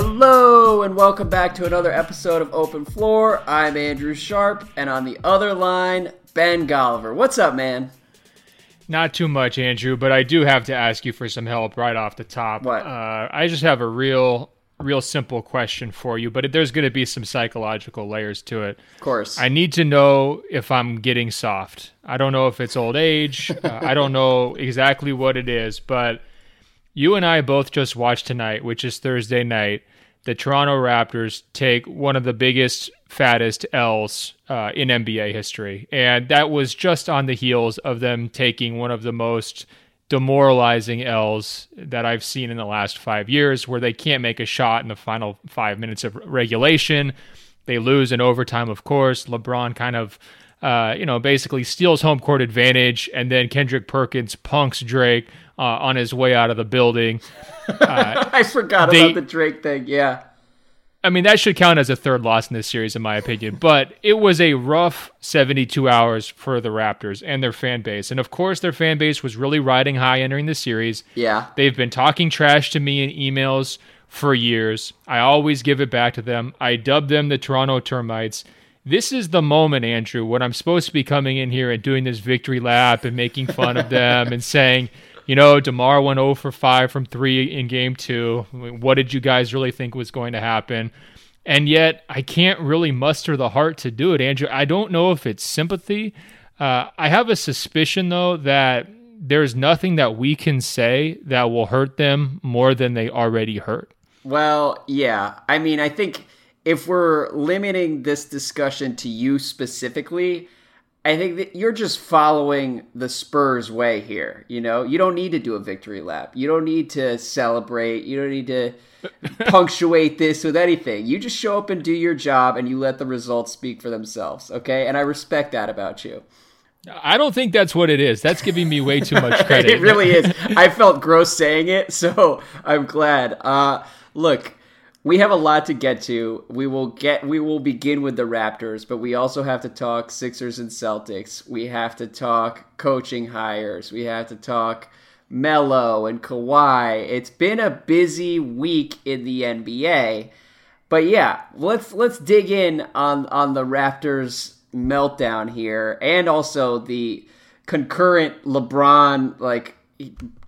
Hello and welcome back to another episode of Open Floor. I'm Andrew Sharp, and on the other line, Ben Golliver. What's up, man? Not too much, Andrew, but I do have to ask you for some help right off the top. What? Uh, I just have a real, real simple question for you, but there's going to be some psychological layers to it. Of course. I need to know if I'm getting soft. I don't know if it's old age. uh, I don't know exactly what it is, but you and I both just watched tonight, which is Thursday night, the Toronto Raptors take one of the biggest, fattest L's uh, in NBA history. And that was just on the heels of them taking one of the most demoralizing L's that I've seen in the last five years, where they can't make a shot in the final five minutes of regulation. They lose in overtime, of course. LeBron kind of uh, you know, basically steals home court advantage, and then Kendrick Perkins punks Drake uh, on his way out of the building. Uh, I forgot they, about the Drake thing. Yeah. I mean, that should count as a third loss in this series, in my opinion. But it was a rough 72 hours for the Raptors and their fan base. And of course, their fan base was really riding high entering the series. Yeah. They've been talking trash to me in emails for years. I always give it back to them. I dub them the Toronto Termites this is the moment, Andrew, when I'm supposed to be coming in here and doing this victory lap and making fun of them and saying, you know, DeMar went 0 for 5 from 3 in game two. What did you guys really think was going to happen? And yet, I can't really muster the heart to do it, Andrew. I don't know if it's sympathy. Uh, I have a suspicion, though, that there's nothing that we can say that will hurt them more than they already hurt. Well, yeah. I mean, I think if we're limiting this discussion to you specifically, I think that you're just following the Spurs way here. You know, you don't need to do a victory lap. You don't need to celebrate. You don't need to punctuate this with anything. You just show up and do your job and you let the results speak for themselves. Okay. And I respect that about you. I don't think that's what it is. That's giving me way too much credit. it really is. I felt gross saying it, so I'm glad. Uh, look, we have a lot to get to. We will get we will begin with the Raptors, but we also have to talk Sixers and Celtics. We have to talk coaching hires. We have to talk Melo and Kawhi. It's been a busy week in the NBA. But yeah, let's let's dig in on on the Raptors meltdown here and also the concurrent LeBron like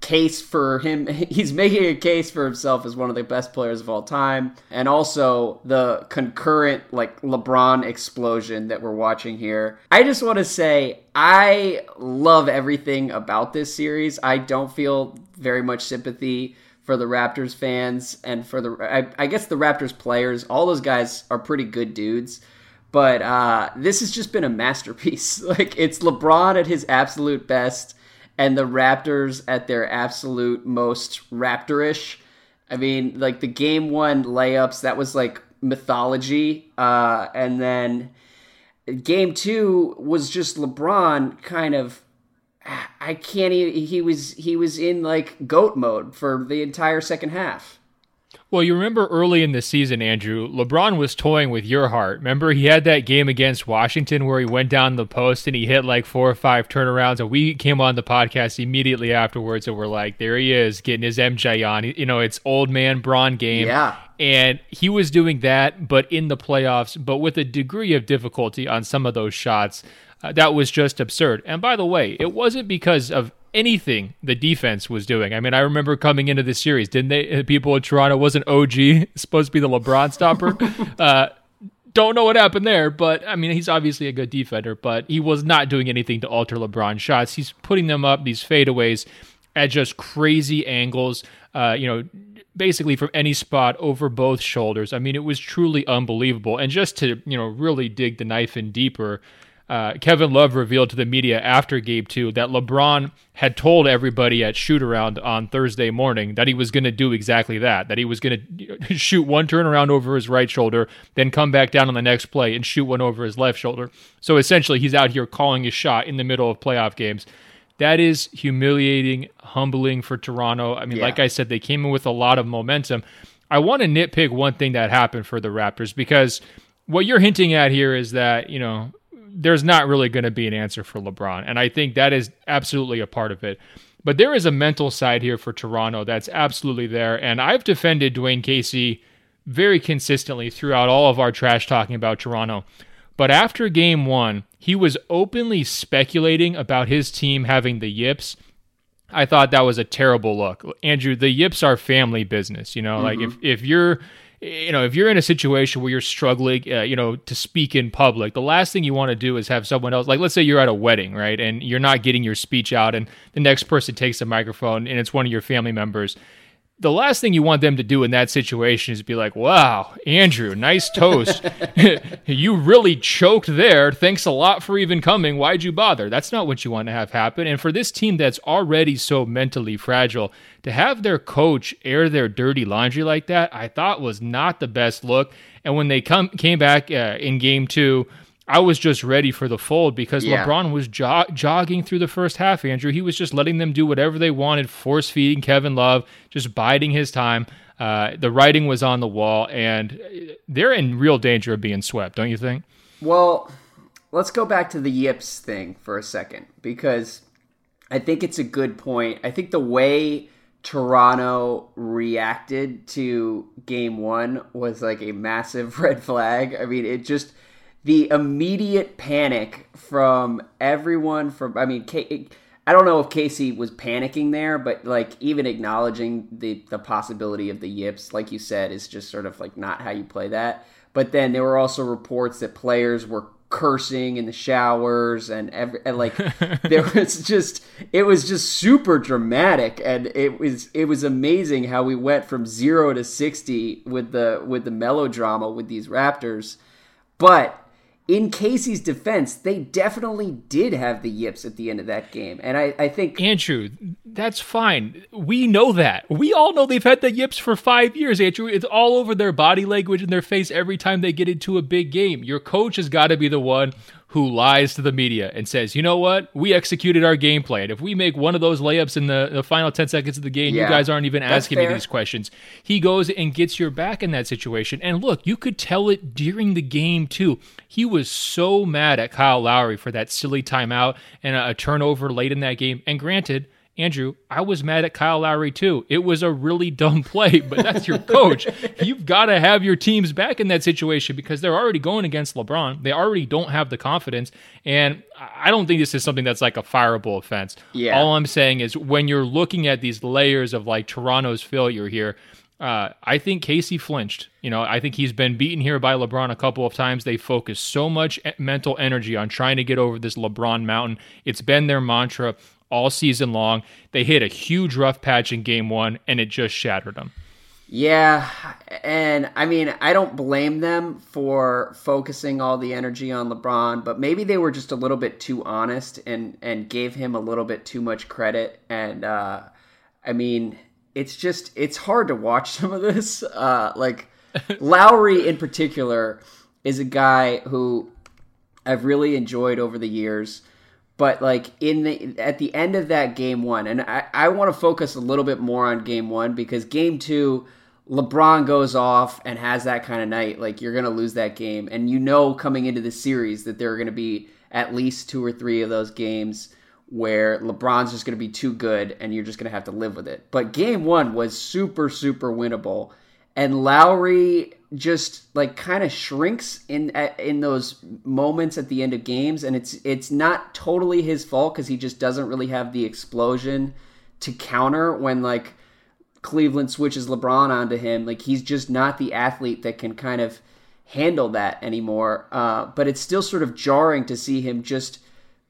case for him he's making a case for himself as one of the best players of all time and also the concurrent like LeBron explosion that we're watching here. I just want to say I love everything about this series. I don't feel very much sympathy for the Raptors fans and for the I, I guess the Raptors players. All those guys are pretty good dudes. But uh, this has just been a masterpiece. Like it's LeBron at his absolute best and the Raptors at their absolute most Raptorish. I mean, like the game one layups, that was like mythology. Uh, and then game two was just LeBron kind of. I can't even. He was he was in like goat mode for the entire second half. Well, you remember early in the season, Andrew, LeBron was toying with your heart. Remember, he had that game against Washington where he went down the post and he hit like four or five turnarounds. And we came on the podcast immediately afterwards and we're like, there he is, getting his MJ on. You know, it's old man Bron game. Yeah. And he was doing that, but in the playoffs, but with a degree of difficulty on some of those shots. Uh, that was just absurd. And by the way, it wasn't because of anything the defense was doing. I mean, I remember coming into the series, didn't they? People in Toronto wasn't OG supposed to be the LeBron stopper. uh, don't know what happened there, but I mean, he's obviously a good defender, but he was not doing anything to alter LeBron's shots. He's putting them up these fadeaways at just crazy angles. Uh, you know, basically from any spot over both shoulders. I mean, it was truly unbelievable. And just to you know really dig the knife in deeper uh, Kevin Love revealed to the media after Game Two that LeBron had told everybody at shoot around on Thursday morning that he was going to do exactly that. That he was going to shoot one turnaround over his right shoulder, then come back down on the next play and shoot one over his left shoulder. So essentially, he's out here calling his shot in the middle of playoff games. That is humiliating, humbling for Toronto. I mean, yeah. like I said, they came in with a lot of momentum. I want to nitpick one thing that happened for the Raptors because what you're hinting at here is that, you know, there's not really going to be an answer for LeBron. And I think that is absolutely a part of it. But there is a mental side here for Toronto that's absolutely there. And I've defended Dwane Casey very consistently throughout all of our trash talking about Toronto. But after game one, he was openly speculating about his team having the yips. I thought that was a terrible look. Andrew, the yips are family business. You know, mm-hmm. like if, if you're you know, if you're in a situation where you're struggling, uh, you know, to speak in public, the last thing you want to do is have someone else, like, let's say you're at a wedding, right? And you're not getting your speech out, and the next person takes the microphone and it's one of your family members the last thing you want them to do in that situation is be like, wow, Andrew, nice toast. you really choked there. Thanks a lot for even coming. Why'd you bother? That's not what you want to have happen. And for this team that's already so mentally fragile, to have their coach air their dirty laundry like that, I thought was not the best look. And when they come came back uh, in game two, I was just ready for the fold because yeah. LeBron was jo- jogging through the first half, Andrew. He was just letting them do whatever they wanted, force feeding Kevin Love, just biding his time. Uh, the writing was on the wall, and they're in real danger of being swept, don't you think? Well, let's go back to the Yips thing for a second because I think it's a good point. I think the way Toronto reacted to game one was like a massive red flag. I mean, it just the immediate panic from everyone from I mean I don't know if Casey was panicking there, but like even acknowledging the the possibility of the yips, like you said, is just sort of like not how you play that. But then there were also reports that players were cursing in the showers and every and like there was just it was just super dramatic and it was it was amazing how we went from 0 to 60 with the with the melodrama with these raptors but in Casey's defense, they definitely did have the yips at the end of that game. And I, I think. Andrew, that's fine. We know that. We all know they've had the yips for five years, Andrew. It's all over their body language and their face every time they get into a big game. Your coach has got to be the one who lies to the media and says, you know what? We executed our game plan. If we make one of those layups in the, the final 10 seconds of the game, yeah, you guys aren't even asking fair. me these questions. He goes and gets your back in that situation. And look, you could tell it during the game, too. He was so mad at Kyle Lowry for that silly timeout and a, a turnover late in that game. And granted, Andrew, I was mad at Kyle Lowry too. It was a really dumb play, but that's your coach. You've got to have your teams back in that situation because they're already going against LeBron. They already don't have the confidence. And I don't think this is something that's like a fireable offense. Yeah. All I'm saying is when you're looking at these layers of like Toronto's failure here, uh, I think Casey flinched. You know, I think he's been beaten here by LeBron a couple of times. They focus so much mental energy on trying to get over this LeBron mountain. It's been their mantra all season long. They hit a huge rough patch in game one, and it just shattered them. Yeah, and I mean, I don't blame them for focusing all the energy on LeBron, but maybe they were just a little bit too honest and and gave him a little bit too much credit. And uh, I mean, it's just it's hard to watch some of this. Uh, like Lowry in particular is a guy who I've really enjoyed over the years but like in the at the end of that game one and i, I want to focus a little bit more on game one because game two lebron goes off and has that kind of night like you're gonna lose that game. And you know coming into the series that there are gonna be at least two or three of those games where lebron's just gonna be too good and you're just gonna have to live with it. But game one was super super winnable. And lowry just like kind of shrinks in in those moments at the end of games and it's it's not totally his fault cuz he just doesn't really have the explosion to counter when like Cleveland switches LeBron onto him. Like he's just not the athlete that can kind of handle that anymore uh, but it's still sort of jarring to see him just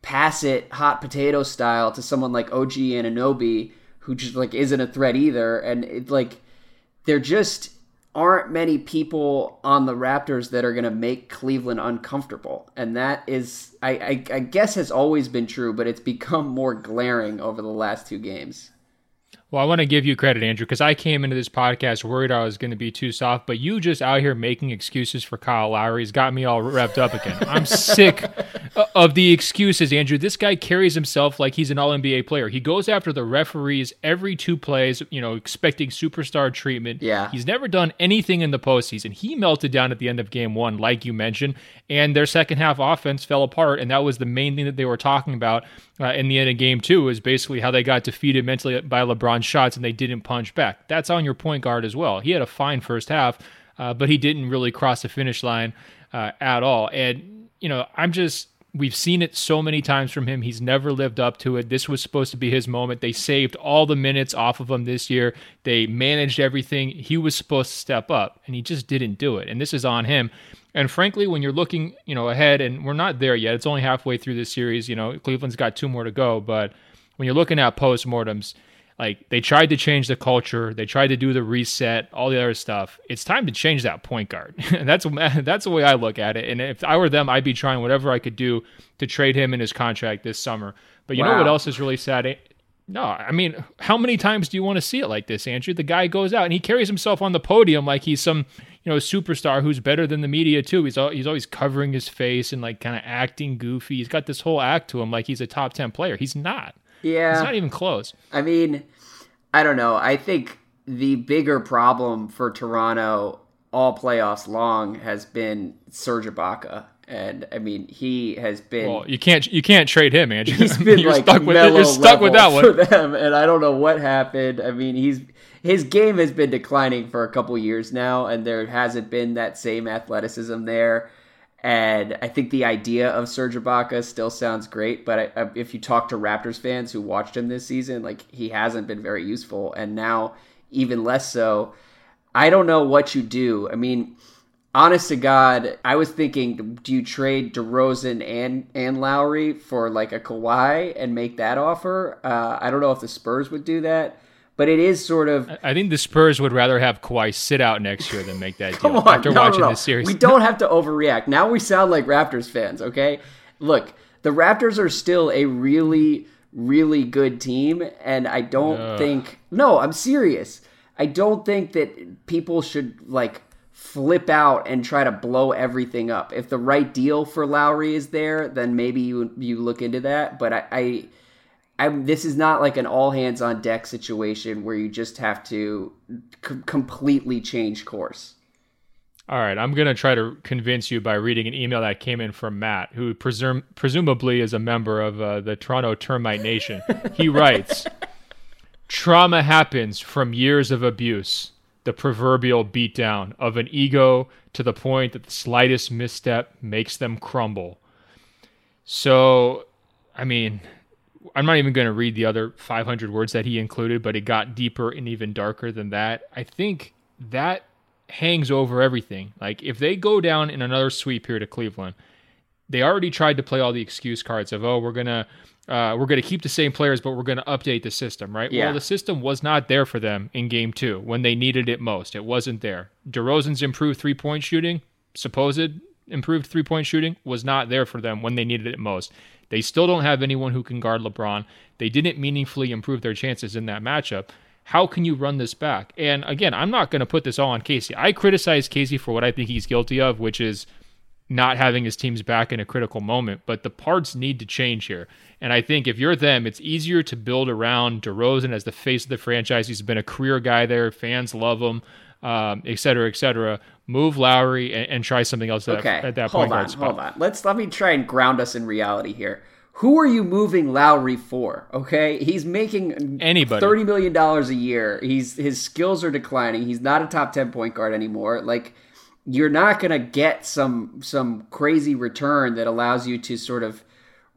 pass it hot potato style to someone like OG Anunoby who just like isn't a threat either and it like they're just aren't many people on the Raptors that are going to make Cleveland uncomfortable. And that is, I, I, I, guess, has always been true, but it's become more glaring over the last two games. Well, I want to give you credit, Andrew, because I came into this podcast worried I was going to be too soft, but you just out here making excuses for Kyle Lowry has got me all wrapped up again. I'm sick of the excuses, Andrew. This guy carries himself like he's an All NBA player. He goes after the referees every two plays, you know, expecting superstar treatment. Yeah. He's never done anything in the postseason. He melted down at the end of game one, like you mentioned, and their second half offense fell apart, and that was the main thing that they were talking about uh, in the end of game two, is basically how they got defeated mentally by LeBron shots and they didn't punch back. That's on your point guard as well. He had a fine first half. uh, but he didn't really cross the finish line uh, at all. And you know, I'm just we've seen it so many times from him. He's never lived up to it. This was supposed to be his moment. They saved all the minutes off of him this year. They managed everything. He was supposed to step up, and he just didn't do it. And this is on him. And frankly, when you're looking, you know, ahead, and we're not there yet. It's only halfway through this series. You know, Cleveland's got two more to go, but when you're looking at postmortems, like they tried to change the culture, they tried to do the reset, all the other stuff. It's time to change that point guard. that's that's the way I look at it. And if I were them, I'd be trying whatever I could do to trade him in his contract this summer. But you wow. know what else is really sad? Eh? No, I mean, how many times do you want to see it like this, Andrew? The guy goes out and he carries himself on the podium like he's some, you know, superstar who's better than the media too. He's he's always covering his face and like kind of acting goofy. He's got this whole act to him like he's a top ten player. He's not. Yeah. It's not even close. I mean, I don't know. I think the bigger problem for Toronto all playoffs long has been Serge Ibaka. And I mean, he has been. Well, you can't you can't trade him, Andrew. He's been you're like stuck with you're stuck with that one for them, and I don't know what happened. I mean, he's his game has been declining for a couple years now, and there hasn't been that same athleticism there. And I think the idea of Serge Ibaka still sounds great, but I, I, if you talk to Raptors fans who watched him this season, like he hasn't been very useful, and now even less so. I don't know what you do. I mean, honest to God, I was thinking, do you trade DeRozan and and Lowry for like a Kawhi and make that offer? Uh, I don't know if the Spurs would do that. But it is sort of. I think the Spurs would rather have Kawhi sit out next year than make that deal. On, after no, watching no, no. this series, we don't have to overreact. Now we sound like Raptors fans. Okay, look, the Raptors are still a really, really good team, and I don't Ugh. think. No, I'm serious. I don't think that people should like flip out and try to blow everything up. If the right deal for Lowry is there, then maybe you you look into that. But I, I I'm, this is not like an all hands on deck situation where you just have to c- completely change course. All right, I'm going to try to convince you by reading an email that came in from Matt, who presum- presumably is a member of uh, the Toronto Termite Nation. He writes Trauma happens from years of abuse, the proverbial beatdown of an ego to the point that the slightest misstep makes them crumble. So, I mean, I'm not even going to read the other 500 words that he included, but it got deeper and even darker than that. I think that hangs over everything. Like if they go down in another sweep here to Cleveland, they already tried to play all the excuse cards of oh we're gonna uh, we're gonna keep the same players, but we're gonna update the system, right? Yeah. Well, the system was not there for them in Game Two when they needed it most. It wasn't there. DeRozan's improved three point shooting, supposed improved three point shooting, was not there for them when they needed it most. They still don't have anyone who can guard LeBron. They didn't meaningfully improve their chances in that matchup. How can you run this back? And again, I'm not going to put this all on Casey. I criticize Casey for what I think he's guilty of, which is not having his teams back in a critical moment. But the parts need to change here. And I think if you're them, it's easier to build around DeRozan as the face of the franchise. He's been a career guy there. Fans love him, um, et cetera, et cetera move Lowry and, and try something else okay. at, at that hold point on, guard spot. Hold on. Let's let me try and ground us in reality here. Who are you moving Lowry for? Okay, he's making anybody thirty million dollars a year. He's his skills are declining. He's not a top ten point guard anymore. Like you're not gonna get some some crazy return that allows you to sort of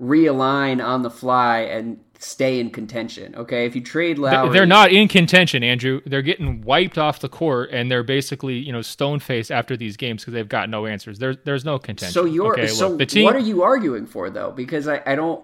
realign on the fly and stay in contention. Okay, if you trade Lowry, they're not in contention, Andrew. They're getting wiped off the court, and they're basically you know stone faced after these games because they've got no answers. There's there's no contention. So you're okay, so look, team, what are you arguing for though? Because I, I don't.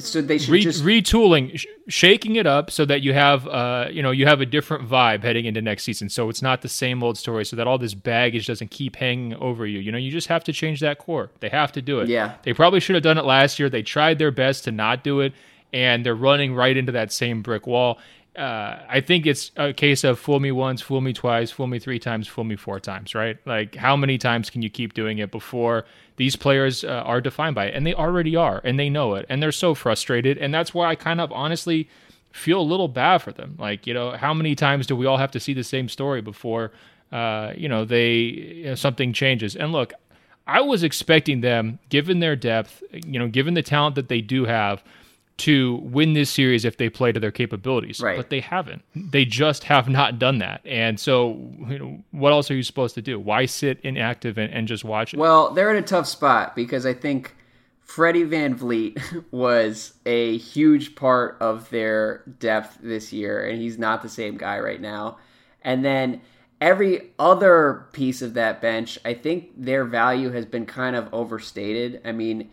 So they should re- just retooling, sh- shaking it up so that you have, uh, you know, you have a different vibe heading into next season. So it's not the same old story. So that all this baggage doesn't keep hanging over you. You know, you just have to change that core. They have to do it. Yeah. They probably should have done it last year. They tried their best to not do it and they're running right into that same brick wall. Uh, I think it's a case of fool me once, fool me twice, fool me three times, fool me four times, right? Like, how many times can you keep doing it before these players uh, are defined by it? And they already are, and they know it, and they're so frustrated. And that's why I kind of honestly feel a little bad for them. Like, you know, how many times do we all have to see the same story before, uh, you know, they you know, something changes? And look, I was expecting them, given their depth, you know, given the talent that they do have to win this series if they play to their capabilities. Right. But they haven't. They just have not done that. And so, you know, what else are you supposed to do? Why sit inactive and, and just watch it? Well, they're in a tough spot because I think Freddie VanVleet was a huge part of their depth this year, and he's not the same guy right now. And then every other piece of that bench, I think their value has been kind of overstated. I mean,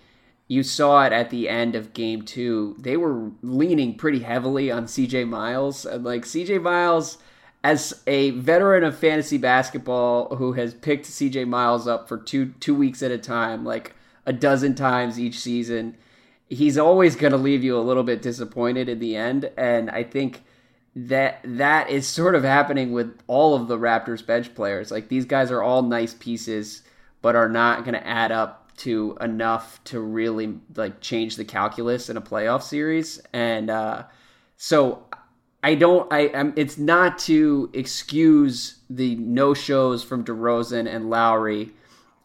you saw it at the end of game two. They were leaning pretty heavily on CJ Miles. And like CJ Miles, as a veteran of fantasy basketball who has picked CJ Miles up for two two weeks at a time, like a dozen times each season, he's always going to leave you a little bit disappointed in the end. And I think that that is sort of happening with all of the Raptors bench players. Like these guys are all nice pieces, but are not going to add up to enough to really like change the calculus in a playoff series. And uh, so I don't. I am. It's not to excuse the no shows from DeRozan and Lowry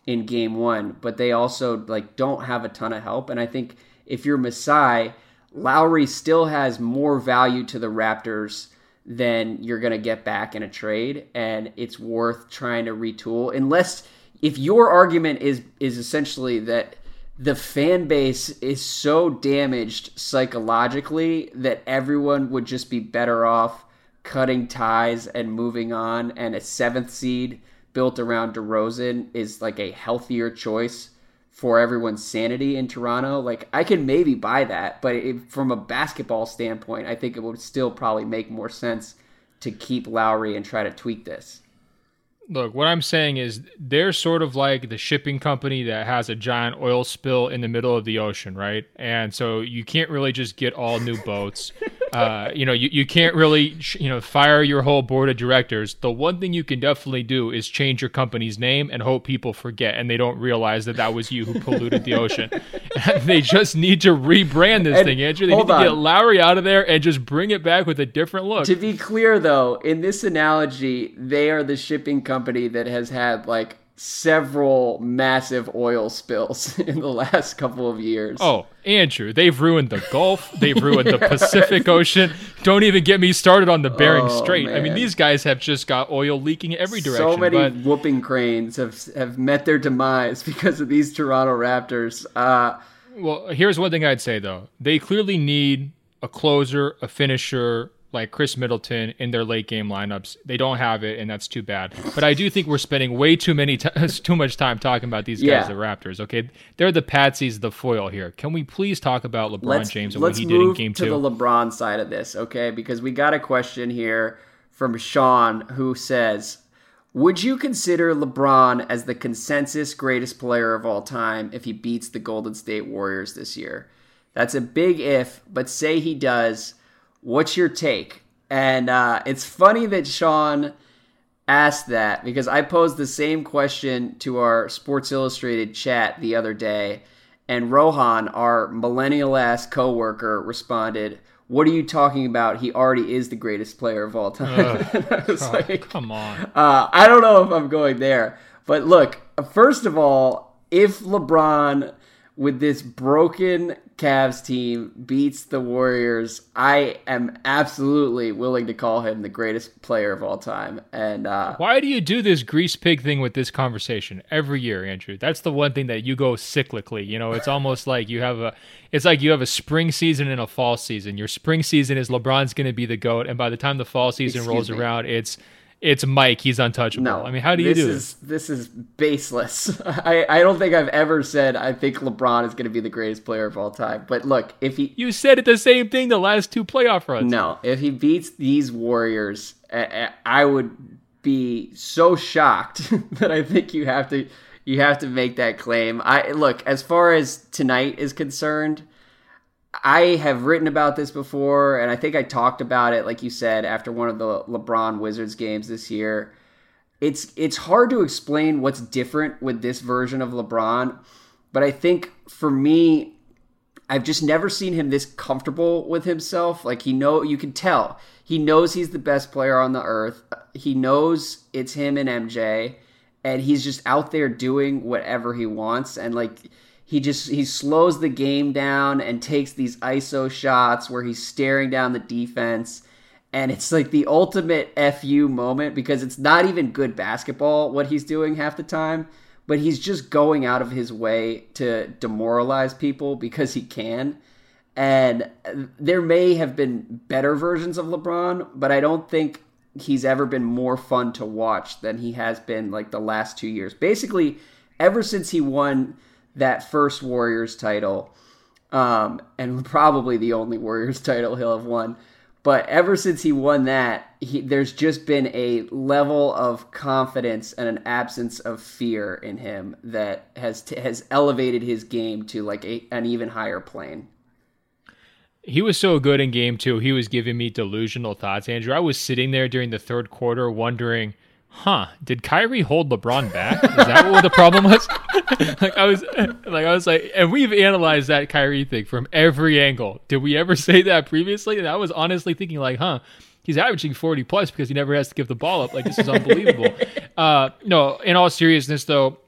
in Game One, but they also like don't have a ton of help. And I think if you're Masai, Lowry still has more value to the Raptors than you're going to get back in a trade, and it's worth trying to retool unless if your argument is is essentially that the fan base is so damaged psychologically that everyone would just be better off cutting ties and moving on and a seventh seed built around DeRozan is like a healthier choice for everyone's sanity in Toronto. Like I can maybe buy that, but it, from a basketball standpoint, I think it would still probably make more sense to keep Lowry and try to tweak this. Look, what I'm saying is they're sort of like the shipping company that has a giant oil spill in the middle of the ocean, right? And so you can't really just get all new boats. Uh, you know, you, you can't really, you know, fire your whole board of directors. The one thing you can definitely do is change your company's name and hope people forget and they don't realize that that was you who polluted the ocean. they just need to rebrand this and thing, Andrew. They need to on. get Lowry out of there and just bring it back with a different look. To be clear, though, in this analogy, they are the shipping company company that has had like several massive oil spills in the last couple of years. Oh, Andrew, they've ruined the Gulf. They've ruined the Pacific Ocean. Don't even get me started on the Bering oh, Strait. Man. I mean, these guys have just got oil leaking every direction. So many but... whooping cranes have have met their demise because of these Toronto Raptors. Uh, well, here's one thing I'd say though: they clearly need a closer, a finisher, like Khris Middleton in their late game lineups. They don't have it, and that's too bad. But I do think we're spending way too many t- too much time talking about these guys, yeah. the Raptors. Okay, they're the patsies, the foil here. Can we please talk about LeBron let's, James and what he did in Game Two? to the LeBron side of this, okay? Because we got a question here from Sean who says. Would you consider LeBron as the consensus greatest player of all time if he beats the Golden State Warriors this year? That's a big if, but say he does What's your take? And uh, it's funny that Sean asked that because I posed the same question to our Sports Illustrated chat the other day, and Rohan, our millennial ass coworker, responded, "What are you talking about? He already is the greatest player of all time." I was oh, like, "Come on." Uh, I don't know if I'm going there, but look. First of all, if LeBron with this broken Cavs team beats the Warriors, I am absolutely willing to call him the greatest player of all time. And uh, why do you do this grease pig thing with this conversation every year, Andrew? That's the one thing that you go cyclically. You know, it's almost like you have a, it's like you have a spring season and a fall season. Your spring season is LeBron's going to be the goat, and by the time the fall season rolls me. around, it's it's Mike. He's untouchable. No, I mean, how do you do is, this? This is baseless. I, I don't think I've ever said I think LeBron is going to be the greatest player of all time. But look, if he you said it the same thing the last two playoff runs. No, if he beats these Warriors, I would be so shocked that I think you have to you have to make that claim. I look as far as tonight is concerned. I have written about this before, and I think I talked about it, like you said, after one of the LeBron Wizards games this year. It's it's hard to explain what's different with this version of LeBron, but I think for me, I've just never seen him this comfortable with himself. Like he know you can tell he knows he's the best player on the earth. He knows it's him and MJ, and he's just out there doing whatever he wants. And like he just he slows the game down and takes these ISO shots where he's staring down the defense. And it's like the ultimate fu moment because it's not even good basketball what he's doing half the time but he's just going out of his way to demoralize people because he can. And there may have been better versions of LeBron but I don't think he's ever been more fun to watch than he has been like the last 2 years. Basically ever since he won that first Warriors title, um, and probably the only Warriors title he'll have won. But ever since he won that, he, there's just been a level of confidence and an absence of fear in him that has t- has elevated his game to like a, an even higher plane. He was so good in game two. He was giving me delusional thoughts, Andrew. I was sitting there during the third quarter wondering – huh, did Kyrie hold LeBron back? Is that what the problem was? like I was like I was like and we've analyzed that Kyrie thing from every angle. Did we ever say that previously? And I was honestly thinking like, huh, he's averaging 40 plus because he never has to give the ball up. Like this is unbelievable. uh, no, in all seriousness though,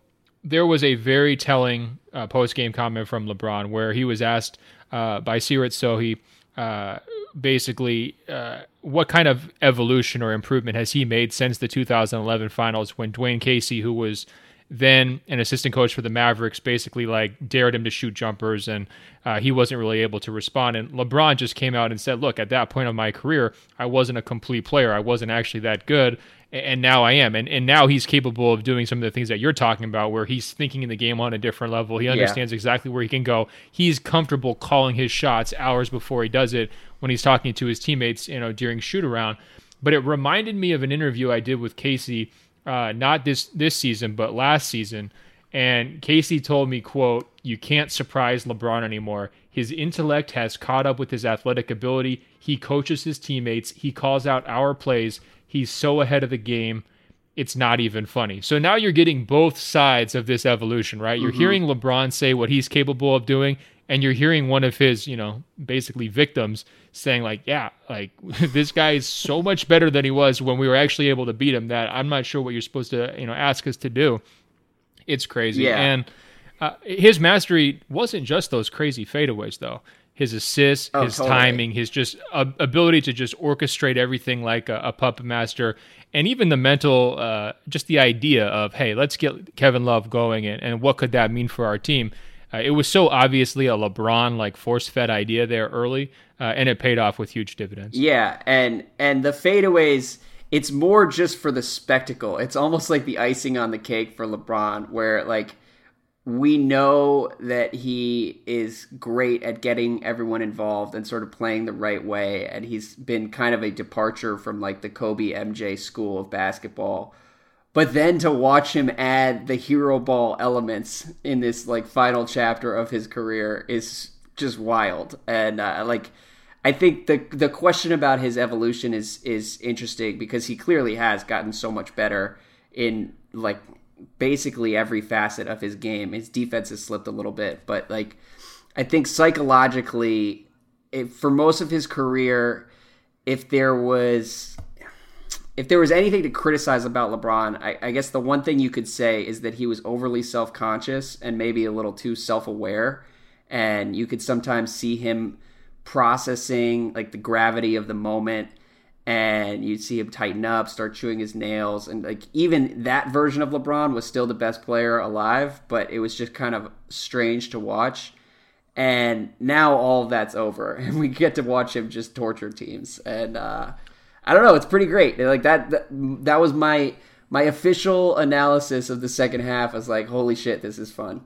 there was a very telling uh, post game comment from LeBron where he was asked uh, by Seerat Sohi uh, basically uh, what kind of evolution or improvement has he made since the 2011 finals when Dwane Casey, who was then an assistant coach for the Mavericks, basically like dared him to shoot jumpers and uh, he wasn't really able to respond. And LeBron just came out and said, Look, at that point of my career, I wasn't a complete player. I wasn't actually that good and now I am. And and now he's capable of doing some of the things that you're talking about, where he's thinking in the game on a different level. He understands yeah. exactly where he can go. He's comfortable calling his shots hours before he does it when he's talking to his teammates, you know, during shoot around. But it reminded me of an interview I did with Casey, uh, not this this season, but last season. And Casey told me, "quote You can't surprise LeBron anymore. His intellect has caught up with his athletic ability. He coaches his teammates. He calls out our plays. He's so ahead of the game. It's not even funny. So now you're getting both sides of this evolution, right? You're mm-hmm. hearing LeBron say what he's capable of doing, and you're hearing one of his, you know, basically victims saying like, yeah, like this guy is so much better than he was when we were actually able to beat him that I'm not sure what you're supposed to, you know, ask us to do. It's crazy. Yeah. And uh, his mastery wasn't just those crazy fadeaways though his assists, oh, his totally. timing, his just uh, ability to just orchestrate everything like a, a puppet master, and even the mental, uh, just the idea of hey, let's get Kevin Love going, and, and what could that mean for our team? Uh, it was so obviously a LeBron like force fed idea there early, uh, and it paid off with huge dividends. Yeah, and and the fadeaways. It's more just for the spectacle. It's almost like the icing on the cake for LeBron, where like we know that he is great at getting everyone involved and sort of playing the right way and he's been kind of a departure from like the Kobe MJ school of basketball. But then to watch him add the hero ball elements in this like final chapter of his career is just wild. And uh, like I think the the question about his evolution is is interesting because he clearly has gotten so much better in like basically every facet of his game. His defense has slipped a little bit, but like I think psychologically, if, for most of his career, if there was if there was anything to criticize about LeBron, I, I guess the one thing you could say is that he was overly self conscious and maybe a little too self aware, and you could sometimes see him processing like the gravity of the moment and you'd see him tighten up, start chewing his nails, and like even that version of LeBron was still the best player alive, but it was just kind of strange to watch. And now all of that's over, and we get to watch him just torture teams. And uh, I don't know, it's pretty great. Like that, that, that was my my official analysis of the second half. I was like, holy shit, this is fun.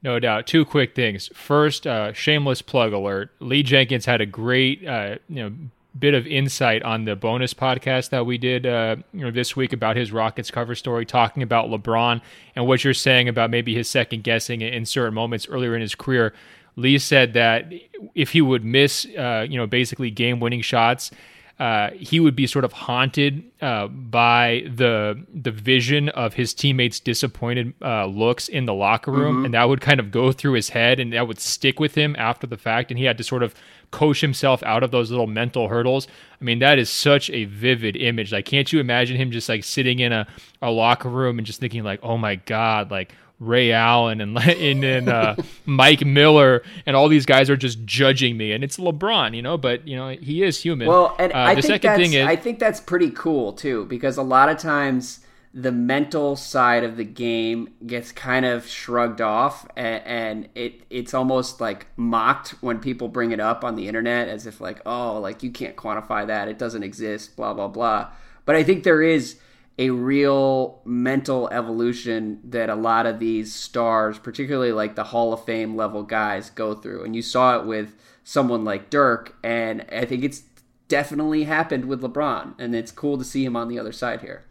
No doubt. Two quick things. First, uh, shameless plug alert. Lee Jenkins had a great, uh, you know, bit of insight on the bonus podcast that we did uh, you know, this week about his Rockets cover story, talking about LeBron and what you're saying about maybe his second guessing in certain moments earlier in his career. Lee said that if he would miss, uh, you know, basically game winning shots, uh, he would be sort of haunted uh, by the the vision of his teammates' disappointed uh, looks in the locker room, mm-hmm. and that would kind of go through his head, and that would stick with him after the fact, and he had to sort of coach himself out of those little mental hurdles. I mean, that is such a vivid image. Like, can't you imagine him just like sitting in a, a locker room and just thinking like, oh my god, like Ray Allen and and, and uh, Mike Miller and all these guys are just judging me, and it's LeBron, you know. But you know he is human. Well, and uh, I the think second that's, thing is, I think that's pretty cool too, because a lot of times the mental side of the game gets kind of shrugged off and, and, it it's almost like mocked when people bring it up on the internet as if like oh like you can't quantify that. It doesn't exist blah blah blah. But i think there is a real mental evolution that a lot of these stars particularly like the hall of fame level guys go through. And you saw it with someone like dirk and i think it's definitely happened with lebron. And it's cool to see him on the other side here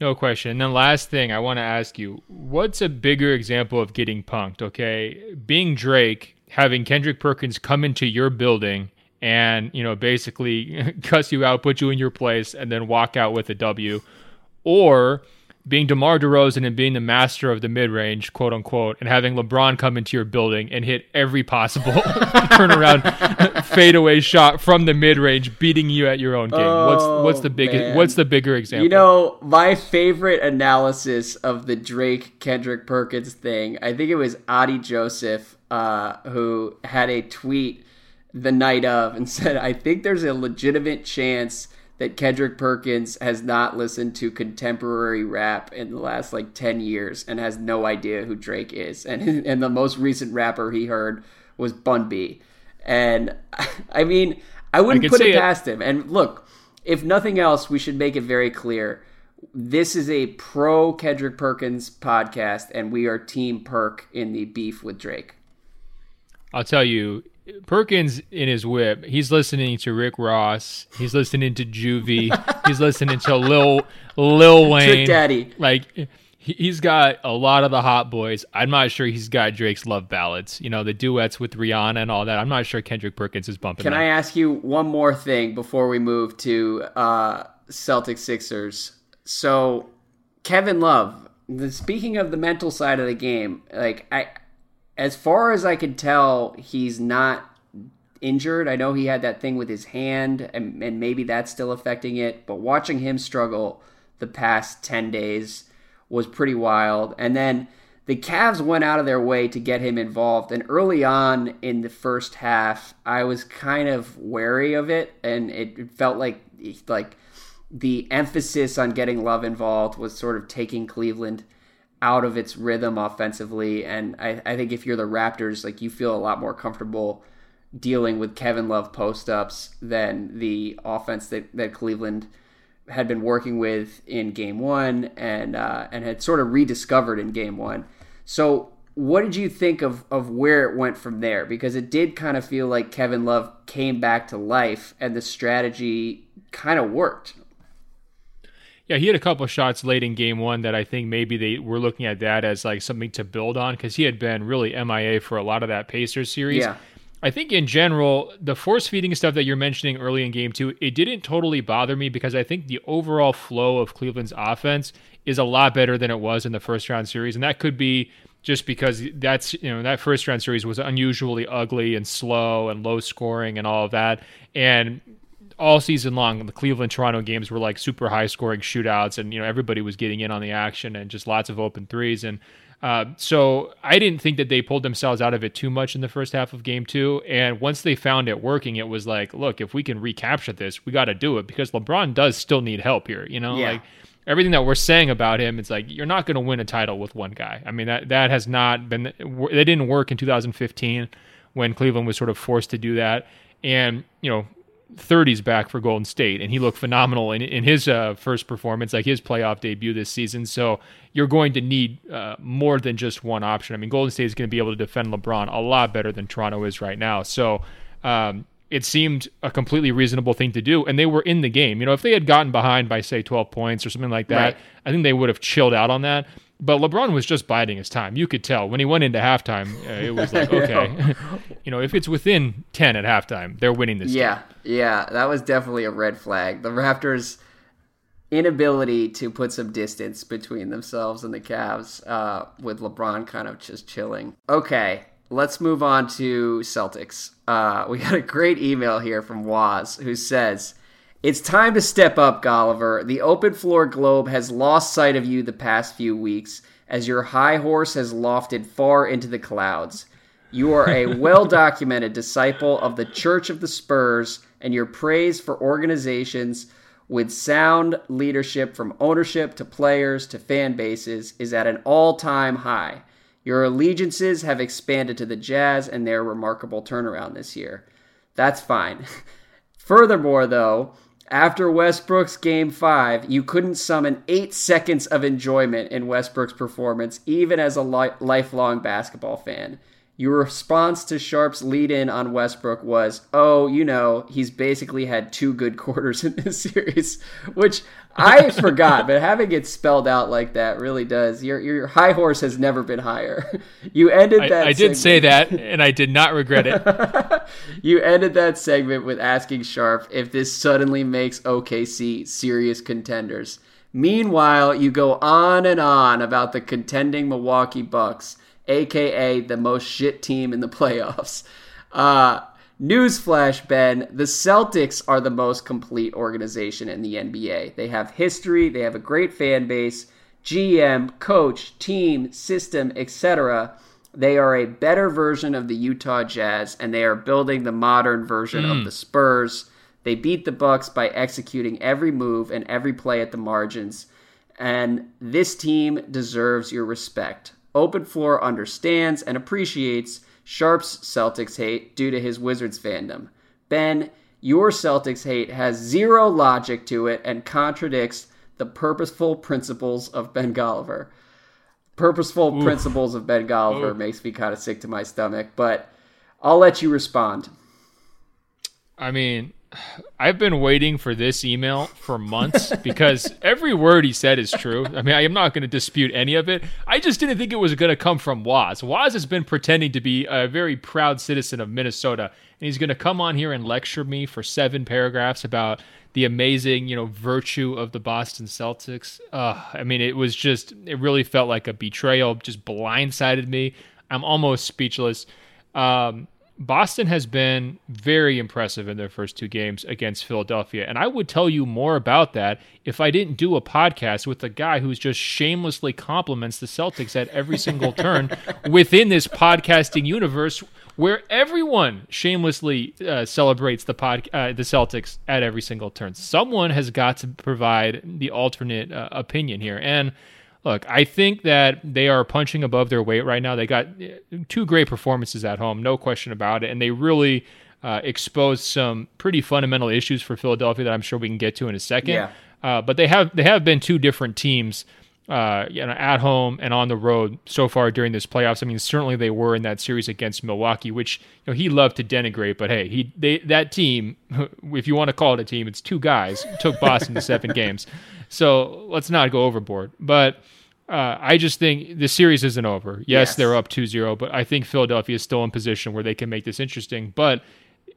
no question. And then last thing I want to ask you, what's a bigger example of getting punked, okay? Being Drake, having Kendrick Perkins come into your building and, you know, basically cuss you out, put you in your place and then walk out with a W or being DeMar DeRozan and being the master of the mid range, quote unquote, and having LeBron come into your building and hit every possible turnaround fadeaway shot from the mid range, beating you at your own game. Oh, what's what's the biggest? What's the bigger example? You know, my favorite analysis of the Drake Kendrick Perkins thing. I think it was Adi Joseph uh, who had a tweet the night of and said, "I think there's a legitimate chance." that Kendrick Perkins has not listened to contemporary rap in the last like 10 years and has no idea who Drake is. And and the most recent rapper he heard was Bun B. And I mean, I wouldn't I put it past him. And look, if nothing else, we should make it very clear. This is a pro Kendrick Perkins podcast, and we are Team Perk in the beef with Drake. I'll tell you, Perkins in his whip, he's listening to Rick Ross. He's listening to Juvie. he's listening to Lil Lil Wayne. Trick Daddy. Like he's got a lot of the hot boys. I'm not sure he's got Drake's love ballads. You know the duets with Rihanna and all that. I'm not sure Kendrick Perkins is bumping. Can that. I ask you one more thing before we move to uh, Celtic Sixers? So Kevin Love. The, speaking of the mental side of the game, like I as far as I could tell, he's not injured. I know he had that thing with his hand, and, and maybe that's still affecting it. But watching him struggle the past 10 days was pretty wild. And then the Cavs went out of their way to get him involved. And early on in the first half, I was kind of wary of it, and it felt like like the emphasis on getting Love involved was sort of taking Cleveland out of its rhythm offensively. And I, I think if you're the Raptors, like you feel a lot more comfortable dealing with Kevin Love post ups than the offense that, that Cleveland had been working with in game one and uh, and had sort of rediscovered in game one. So what did you think of, of where it went from there? Because it did kind of feel like Kevin Love came back to life and the strategy kind of worked. Yeah, he had a couple of shots late in game one that I think maybe they were looking at that as like something to build on because he had been really MIA for a lot of that Pacers series. Yeah. I think in general, the force feeding stuff that you're mentioning early in game two, it didn't totally bother me because I think the overall flow of Cleveland's offense is a lot better than it was in the first round series. And that could be just because that's, you know, that first round series was unusually ugly and slow and low scoring and all of that. And all season long, the Cleveland Toronto games were like super high scoring shootouts, and you know everybody was getting in on the action and just lots of open threes. And uh, so I didn't think that they pulled themselves out of it too much in the first half of game two. And once they found it working, it was like, look, if we can recapture this, we got to do it because LeBron does still need help here. You know, yeah. like everything that we're saying about him, it's like you're not going to win a title with one guy. I mean that that has not been They didn't work in 2015 when Cleveland was sort of forced to do that. And you know, 30s back for Golden State, and he looked phenomenal in, in his uh, first performance, like his playoff debut this season. So you're going to need uh, more than just one option. I mean, Golden State is going to be able to defend LeBron a lot better than Toronto is right now. So um, it seemed a completely reasonable thing to do, and they were in the game. You know, if they had gotten behind by say 12 points or something like that, right. I think they would have chilled out on that. But LeBron was just biding his time. You could tell when he went into halftime. Uh, it was like, okay, you know, if it's within ten at halftime, they're winning this. Yeah, game. yeah, that was definitely a red flag. The Raptors' inability to put some distance between themselves and the Cavs, uh, with LeBron kind of just chilling. Okay, let's move on to Celtics. Uh, we got a great email here from Waz who says It's time to step up, Golliver. The open floor globe has lost sight of you the past few weeks as your high horse has lofted far into the clouds. You are a well documented disciple of the Church of the Spurs, and your praise for organizations with sound leadership from ownership to players to fan bases is at an all time high. Your allegiances have expanded to the Jazz and their remarkable turnaround this year. That's fine. Furthermore, though, after Westbrook's game five, you couldn't summon eight seconds of enjoyment in Westbrook's performance, even as a li- lifelong basketball fan. Your response to Sharp's lead in on Westbrook was, oh, you know, he's basically had two good quarters in this series, which I forgot, but having it spelled out like that really does. Your your high horse has never been higher. You ended that. I, I did say that, and I did not regret it. you ended that segment with asking Sharp if this suddenly makes OKC serious contenders. Meanwhile, you go on and on about the contending Milwaukee Bucks aka the most shit team in the playoffs. Uh, newsflash, Ben: the Celtics are the most complete organization in the NBA. They have history, they have a great fan base, GM, coach, team, system, etc. They are a better version of the Utah Jazz, and they are building the modern version mm. of the Spurs. They beat the Bucks by executing every move and every play at the margins, and this team deserves your respect. Open Floor understands and appreciates Sharp's Celtics hate due to his Wizards fandom. Ben, your Celtics hate has zero logic to it and contradicts the purposeful principles of Ben Golliver. Purposeful Oof. principles of Ben Golliver Oof. makes me kind of sick to my stomach, but I'll let you respond. I mean, I've been waiting for this email for months because every word he said is true. I mean, I am not going to dispute any of it. I just didn't think it was going to come from Waz. Waz has been pretending to be a very proud citizen of Minnesota, and he's going to come on here and lecture me for seven paragraphs about the amazing, you know, virtue of the Boston Celtics. Uh, I mean, it was just, it really felt like a betrayal, just blindsided me. I'm almost speechless. Um, Boston has been very impressive in their first two games against Philadelphia. And I would tell you more about that if I didn't do a podcast with a guy who's just shamelessly compliments the Celtics at every single turn within this podcasting universe where everyone shamelessly uh, celebrates the pod, uh, the Celtics at every single turn. Someone has got to provide the alternate uh, opinion here. And look, I think that they are punching above their weight right now. They got uh, two great performances at home, no question about it, and they really uh, exposed some pretty fundamental issues for Philadelphia that I'm sure we can get to in a second. Yeah. Uh, but they have they have been two different teams, uh, you know, at home and on the road so far during this playoffs. I mean, certainly they were in that series against Milwaukee, which you know he loved to denigrate. But hey, he they that team, if you want to call it a team, it's two guys took Boston to seven games. So let's not go overboard. But uh, I just think the series isn't over. Yes, yes. they're up 2-0, but I think Philadelphia is still in position where they can make this interesting. But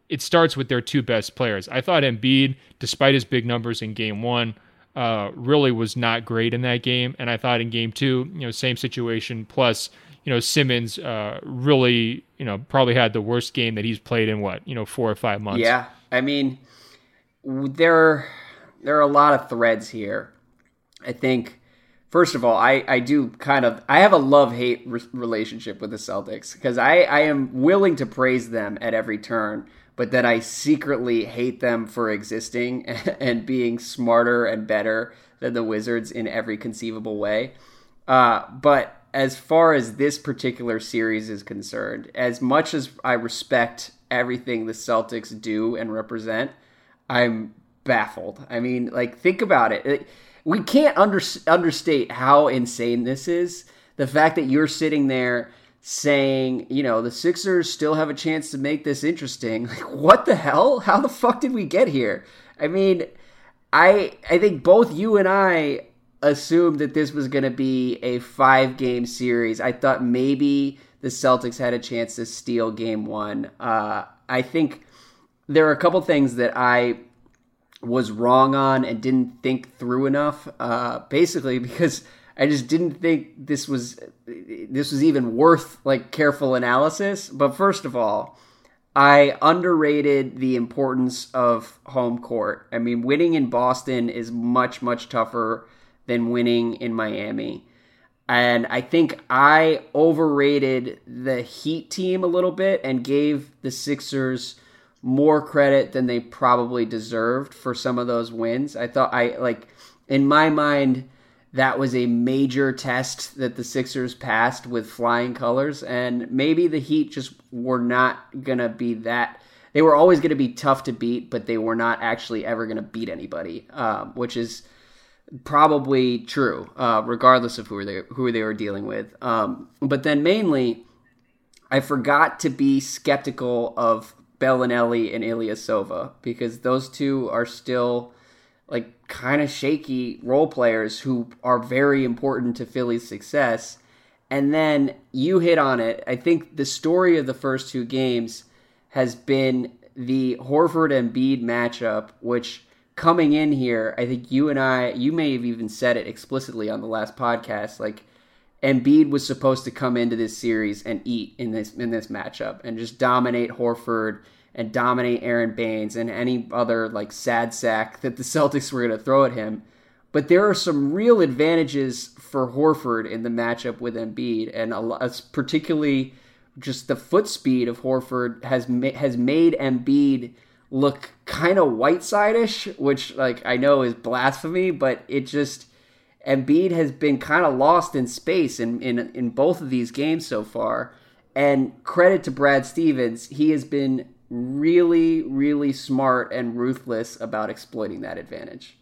it starts with their two best players. I thought Embiid, despite his big numbers in game one, uh, really was not great in that game. And I thought in game two, you know, same situation. Plus, you know, Simmons uh, really, you know, probably had the worst game that he's played in what, you know, four or five months. Yeah, I mean, there there are a lot of threads here. I think first of all, I, I do kind of I have a love hate re- relationship with the Celtics because I, I am willing to praise them at every turn, but then I secretly hate them for existing and being smarter and better than the Wizards in every conceivable way. Uh, but as far as this particular series is concerned, as much as I respect everything the Celtics do and represent, I'm baffled. I mean, like think about it. it we can't under, understate how insane this is. The fact that you're sitting there saying, you know, the Sixers still have a chance to make this interesting. Like, what the hell? How the fuck did we get here? I mean, I I think both you and I assumed that this was going to be a five game series. I thought maybe the Celtics had a chance to steal game one. Uh, I think there are a couple things that I was wrong on and didn't think through enough. Uh, basically, because I just didn't think this was this was even worth like careful analysis. But first of all, I underrated the importance of home court. I mean, winning in Boston is much, much tougher than winning in Miami. And I think I overrated the Heat team a little bit and gave the Sixers more credit than they probably deserved for some of those wins. I thought I like in my mind that was a major test that the Sixers passed with flying colors and maybe the Heat just were not going to be that they were always going to be tough to beat, but they were not actually ever going to beat anybody, um, which is probably true, uh, regardless of who they who they were dealing with. Um, but then mainly, I forgot to be skeptical of Belinelli and Ilyasova because those two are still like kind of shaky role players who are very important to Philly's success. And then you hit on it. I think the story of the first two games has been the Horford and Embiid matchup, which coming in here, I think you and I, you may have even said it explicitly on the last podcast. Like Embiid was supposed to come into this series and eat in this in this matchup and just dominate Horford and dominate Aron Baynes and any other like sad sack that the Celtics were going to throw at him. But there are some real advantages for Horford in the matchup with Embiid, and particularly just the foot speed of Horford has ma- has made Embiid look kind of Whiteside-ish, which like I know is blasphemy, but it just Embiid has been kind of lost in space in, in in both of these games so far. And credit to Brad Stevens, he has been really, really smart and ruthless about exploiting that advantage.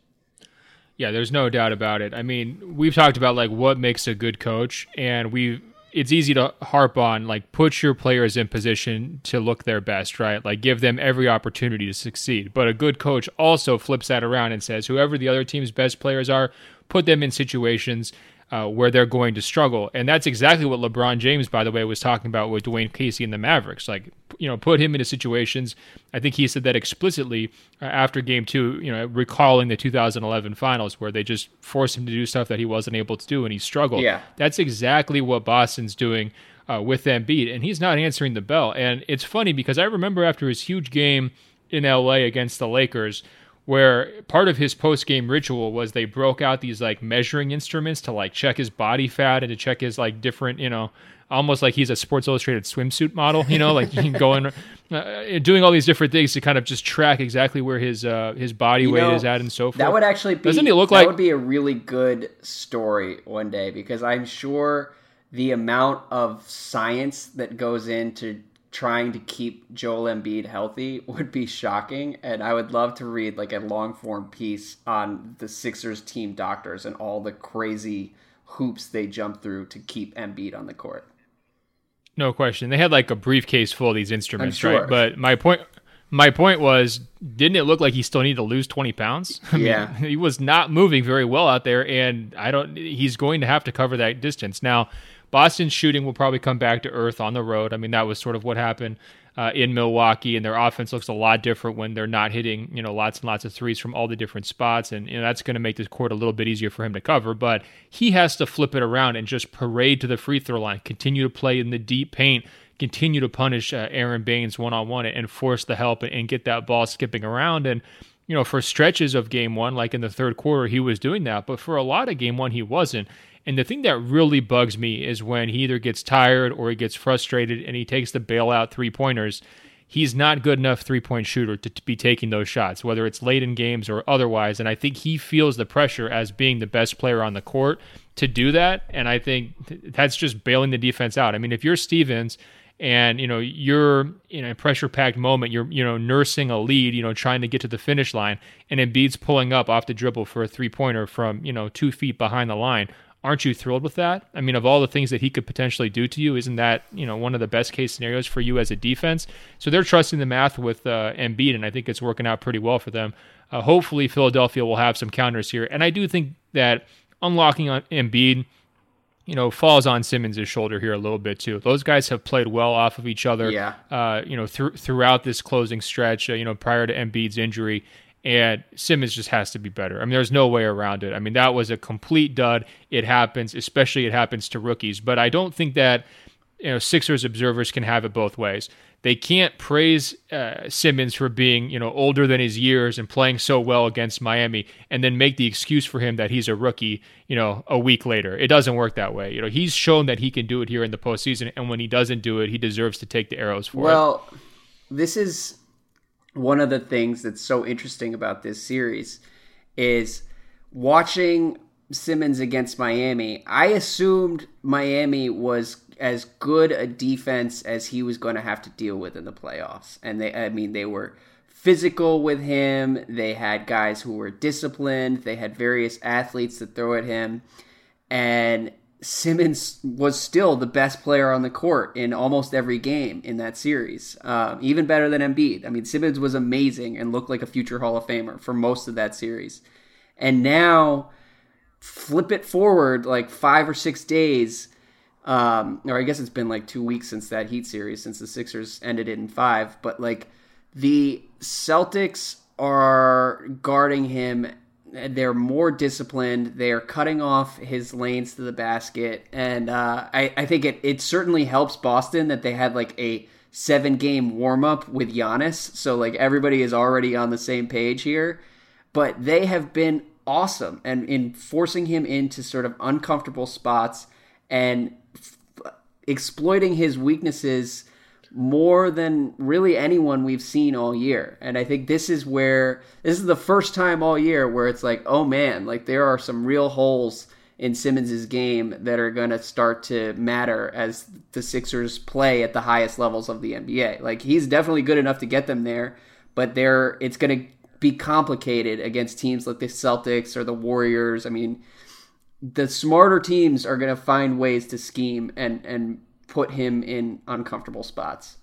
Yeah, there's no doubt about it. I mean, we've talked about like what makes a good coach, and we it's easy to harp on like put your players in position to look their best, right? Like give them every opportunity to succeed. But a good coach also flips that around and says whoever the other team's best players are, put them in situations uh, where they're going to struggle. And that's exactly what LeBron James, by the way, was talking about with Dwane Casey and the Mavericks. Like, you know, put him into situations. I think he said that explicitly uh, after game two, you know, recalling the 2011 finals where they just forced him to do stuff that he wasn't able to do and he struggled. Yeah. That's exactly what Boston's doing. Uh, with Embiid, and he's not answering the bell. And it's funny because I remember after his huge game in LA against the Lakers, where part of his post game ritual was they broke out these like measuring instruments to like check his body fat and to check his like different, you know, almost like he's a Sports Illustrated swimsuit model, you know, like going uh, doing all these different things to kind of just track exactly where his uh, his body you weight know, is at and so forth. That would actually be doesn't it look that like would be a really good story one day because I'm sure the amount of science that goes into trying to keep Joel Embiid healthy would be shocking. And I would love to read like a long form piece on the Sixers team doctors and all the crazy hoops they jump through to keep Embiid on the court. No question. They had like a briefcase full of these instruments, sure. right? But my point my point was, didn't it look like he still needed to lose 20 pounds? I yeah. Mean, he was not moving very well out there, and I don't, he's going to have to cover that distance. Now, Boston's shooting will probably come back to earth on the road. I mean, that was sort of what happened uh, in Milwaukee, and their offense looks a lot different when they're not hitting, you know, lots and lots of threes from all the different spots, and you know that's going to make this court a little bit easier for him to cover. But he has to flip it around and just parade to the free throw line, continue to play in the deep paint, continue to punish uh, Aron Baynes one on one, and force the help and get that ball skipping around and you know, for stretches of game one, like in the third quarter, he was doing that. But for a lot of game one, he wasn't. And the thing that really bugs me is when he either gets tired or he gets frustrated and he takes the bailout three pointers. He's not good enough three point shooter to, to, be taking those shots, whether it's late in games or otherwise. And I think he feels the pressure as being the best player on the court to do that. And I think that's just bailing the defense out. I mean, if you're Stevens and you know you're in a pressure packed moment, you're you know nursing a lead, you know trying to get to the finish line, and Embiid's pulling up off the dribble for a three pointer from you know two feet behind the line aren't you thrilled with that? I mean, of all the things that he could potentially do to you, isn't that you know one of the best case scenarios for you as a defense? So they're trusting the math with uh, Embiid, and I think it's working out pretty well for them. Uh, hopefully, Philadelphia will have some counters here, and I do think that unlocking on Embiid, you know, falls on Simmons' shoulder here a little bit too. Those guys have played well off of each other. Yeah. Uh, you know, th- throughout this closing stretch, uh, you know, prior to Embiid's injury, and Simmons just has to be better. I mean, there's no way around it. I mean, that was a complete dud. It happens, especially it happens to rookies. But I don't think that you know Sixers observers can have it both ways. They can't praise uh, Simmons for being you know older than his years and playing so well against Miami, and then make the excuse for him that he's a rookie. You know, a week later, it doesn't work that way. You know, he's shown that he can do it here in the postseason, and when he doesn't do it, he deserves to take the arrows for well, it. Well, this is one of the things that's so interesting about this series is watching Simmons against Miami. I assumed Miami was as good a defense as he was going to have to deal with in the playoffs. And they I mean they were physical with him. They had guys who were disciplined. They had various athletes to throw at him. And Simmons was still the best player on the court in almost every game in that series, um, even better than Embiid. I mean, Simmons was amazing and looked like a future Hall of Famer for most of that series. And now, flip it forward like five or six days, um, or I guess it's been like two weeks since that Heat series, since the Sixers ended it in five. But like the Celtics are guarding him they're more disciplined. They're cutting off his lanes to the basket, and uh, I, I think it it certainly helps Boston that they had like a seven game warm up with Giannis, so like everybody is already on the same page here. But they have been awesome and in forcing him into sort of uncomfortable spots and f- exploiting his weaknesses more than really anyone we've seen all year. And I think this is where this is the first time all year where it's like, oh man, like there are some real holes in Simmons's game that are going to start to matter as the Sixers play at the highest levels of the NBA. Like he's definitely good enough to get them there, but there it's going to be complicated against teams like the Celtics or the Warriors. I mean, the smarter teams are going to find ways to scheme and and put him in uncomfortable spots.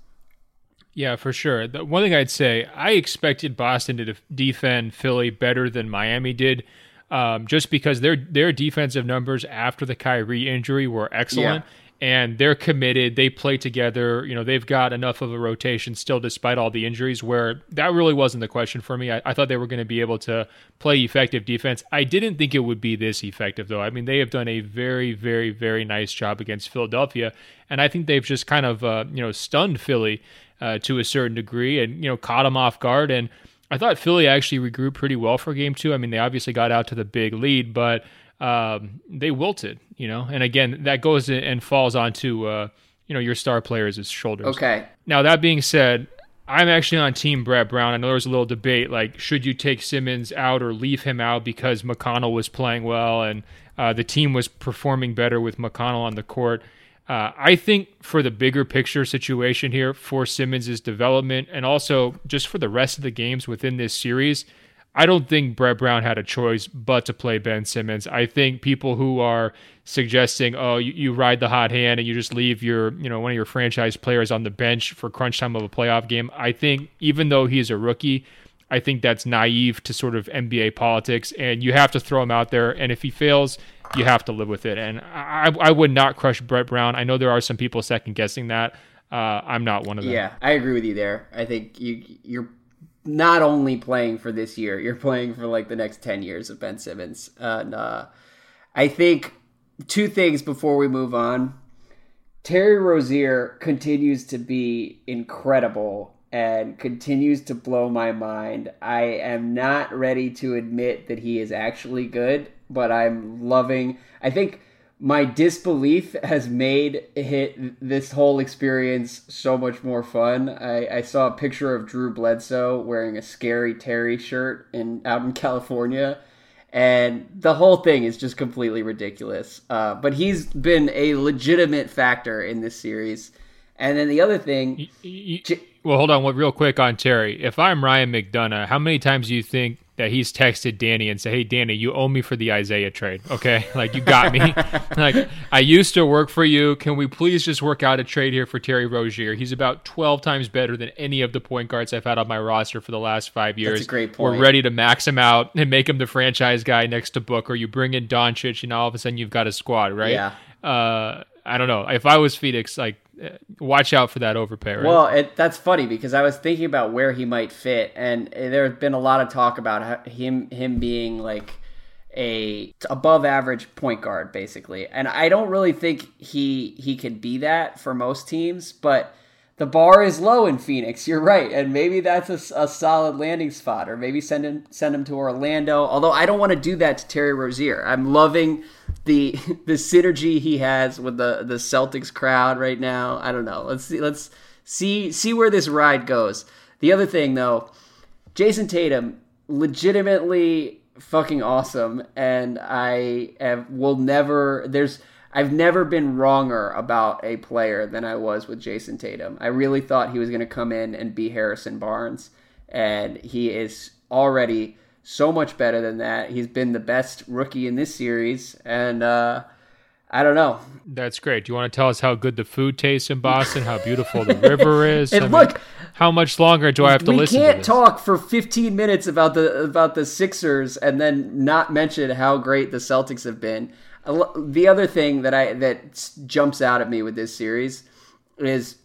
Yeah, for sure. The one thing I'd say, I expected Boston to defend Philly better than Miami did, um, just because their their defensive numbers after the Kyrie injury were excellent. And they're committed. They play together. You know, they've got enough of a rotation still, despite all the injuries. Where that really wasn't the question for me. I, I thought they were going to be able to play effective defense. I didn't think it would be this effective, though. I mean, they have done a very, very, very nice job against Philadelphia, and I think they've just kind of uh, you know stunned Philly uh, to a certain degree, and you know caught them off guard. And I thought Philly actually regrouped pretty well for Game Two. I mean, they obviously got out to the big lead, but um, they wilted, you know. And again, that goes and falls onto uh, you know your star players' shoulders. Okay. Now that being said, I'm actually on Team Brett Brown. I know there was a little debate, like should you take Simmons out or leave him out because McConnell was playing well and uh, the team was performing better with McConnell on the court. Uh, I think for the bigger picture situation here for Simmons' development and also just for the rest of the games within this series, I don't think Brett Brown had a choice but to play Ben Simmons. I think people who are suggesting, oh, you, you, ride the hot hand and you just leave your, you know, one of your franchise players on the bench for crunch time of a playoff game. I think even though he's a rookie, I think that's naive to sort of NBA politics, and you have to throw him out there. And if he fails, you have to live with it. And I, I would not crush Brett Brown. I know there are some people second guessing that. Uh, I'm not one of them. Yeah, I agree with you there. I think you you're not only playing for this year, you're playing for like the next 10 years of Ben Simmons. And uh, I think two things before we move on. Terry Rozier continues to be incredible and continues to blow my mind. I am not ready to admit that he is actually good, but I'm loving. I think my disbelief has made hit this whole experience so much more fun. I, I, saw a picture of Drew Bledsoe wearing a scary Terry shirt in out in California, and the whole thing is just completely ridiculous. Uh, but he's been a legitimate factor in this series. And then the other thing, you, you, well, hold on, real quick on Terry. If I'm Ryan McDonough, how many times do you think that he's texted Danny and said, "Hey, Danny, you owe me for the Isaiah trade. Okay, like you got me. like I used to work for you. Can we please just work out a trade here for Terry Rozier? He's about twelve times better than any of the point guards I've had on my roster for the last five years. That's a great point. We're ready to max him out and make him the franchise guy next to Booker. You bring in Doncic, and all of a sudden you've got a squad, right? Yeah. Uh, I don't know. If I was Phoenix, like Uh, watch out for that overpay. Right? Well, it, that's funny because I was thinking about where he might fit, and uh, there's been a lot of talk about him him being like a above average point guard basically. And I don't really think he he can be that for most teams, but the bar is low in Phoenix. You're right, and maybe that's a, a solid landing spot, or maybe send him send him to Orlando. Although I don't want to do that to Terry Rozier. I'm loving the the synergy he has with the the Celtics crowd right now. I don't know. Let's see. Let's see see where this ride goes. The other thing though, Jayson Tatum legitimately fucking awesome, and I have will never. There's I've never been wronger about a player than I was with Jayson Tatum. I really thought he was going to come in and be Harrison Barnes, and he is already so much better than that. He's been the best rookie in this series, and uh, I don't know. That's great. Do you want to tell us how good the food tastes in Boston? How beautiful the river is? and I look, mean, how much longer do I have to we listen? We can't talk for 15 minutes about the about the Sixers and then not mention how great the Celtics have been the other thing that I that jumps out at me with this series is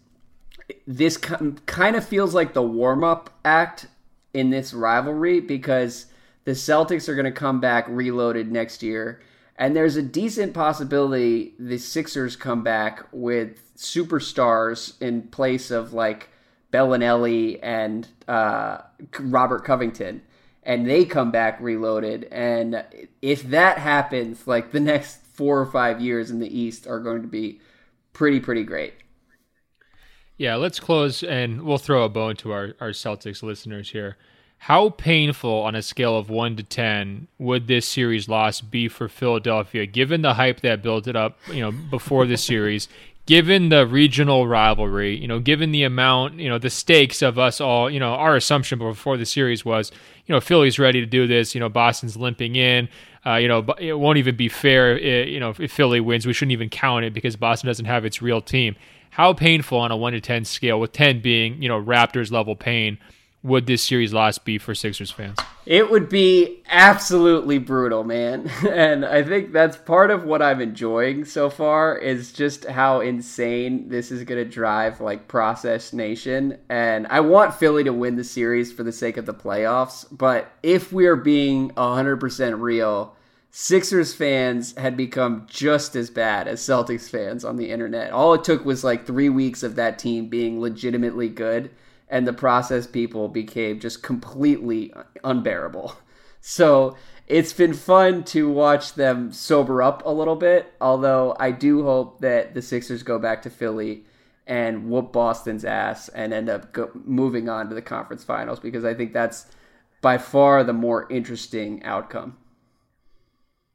this kind of feels like the warm up act in this rivalry because the Celtics are going to come back reloaded next year. And there's a decent possibility the Sixers come back with superstars in place of like Belinelli and uh, Robert Covington and they come back reloaded. And if that happens, like the next four or five years in the East are going to be pretty, pretty great. Yeah, let's close and we'll throw a bone to our, our Celtics listeners here. How painful on a scale of 1 to 10 would this series loss be for Philadelphia given the hype that built it up, you know, before the series given the regional rivalry, you know, given the amount, you know, the stakes of us all, you know, our assumption before the series was, you know, Philly's ready to do this. You know, Boston's limping in. Uh, you know, it won't even be fair. It, you know, if Philly wins, we shouldn't even count it because Boston doesn't have its real team. How painful on a one to ten scale, with ten being, you know, Raptors level pain would this series loss be for Sixers fans? It would be absolutely brutal, man. And I think that's part of what I'm enjoying so far is just how insane this is going to drive like process nation. And I want Philly to win the series for the sake of the playoffs, but if we're being 100% real, Sixers fans had become just as bad as Celtics fans on the internet. All it took was like 3 weeks of that team being legitimately good and the process people became just completely unbearable. So it's been fun to watch them sober up a little bit, although I do hope that the Sixers go back to Philly and whoop Boston's ass and end up go- moving on to the conference finals because I think that's by far the more interesting outcome.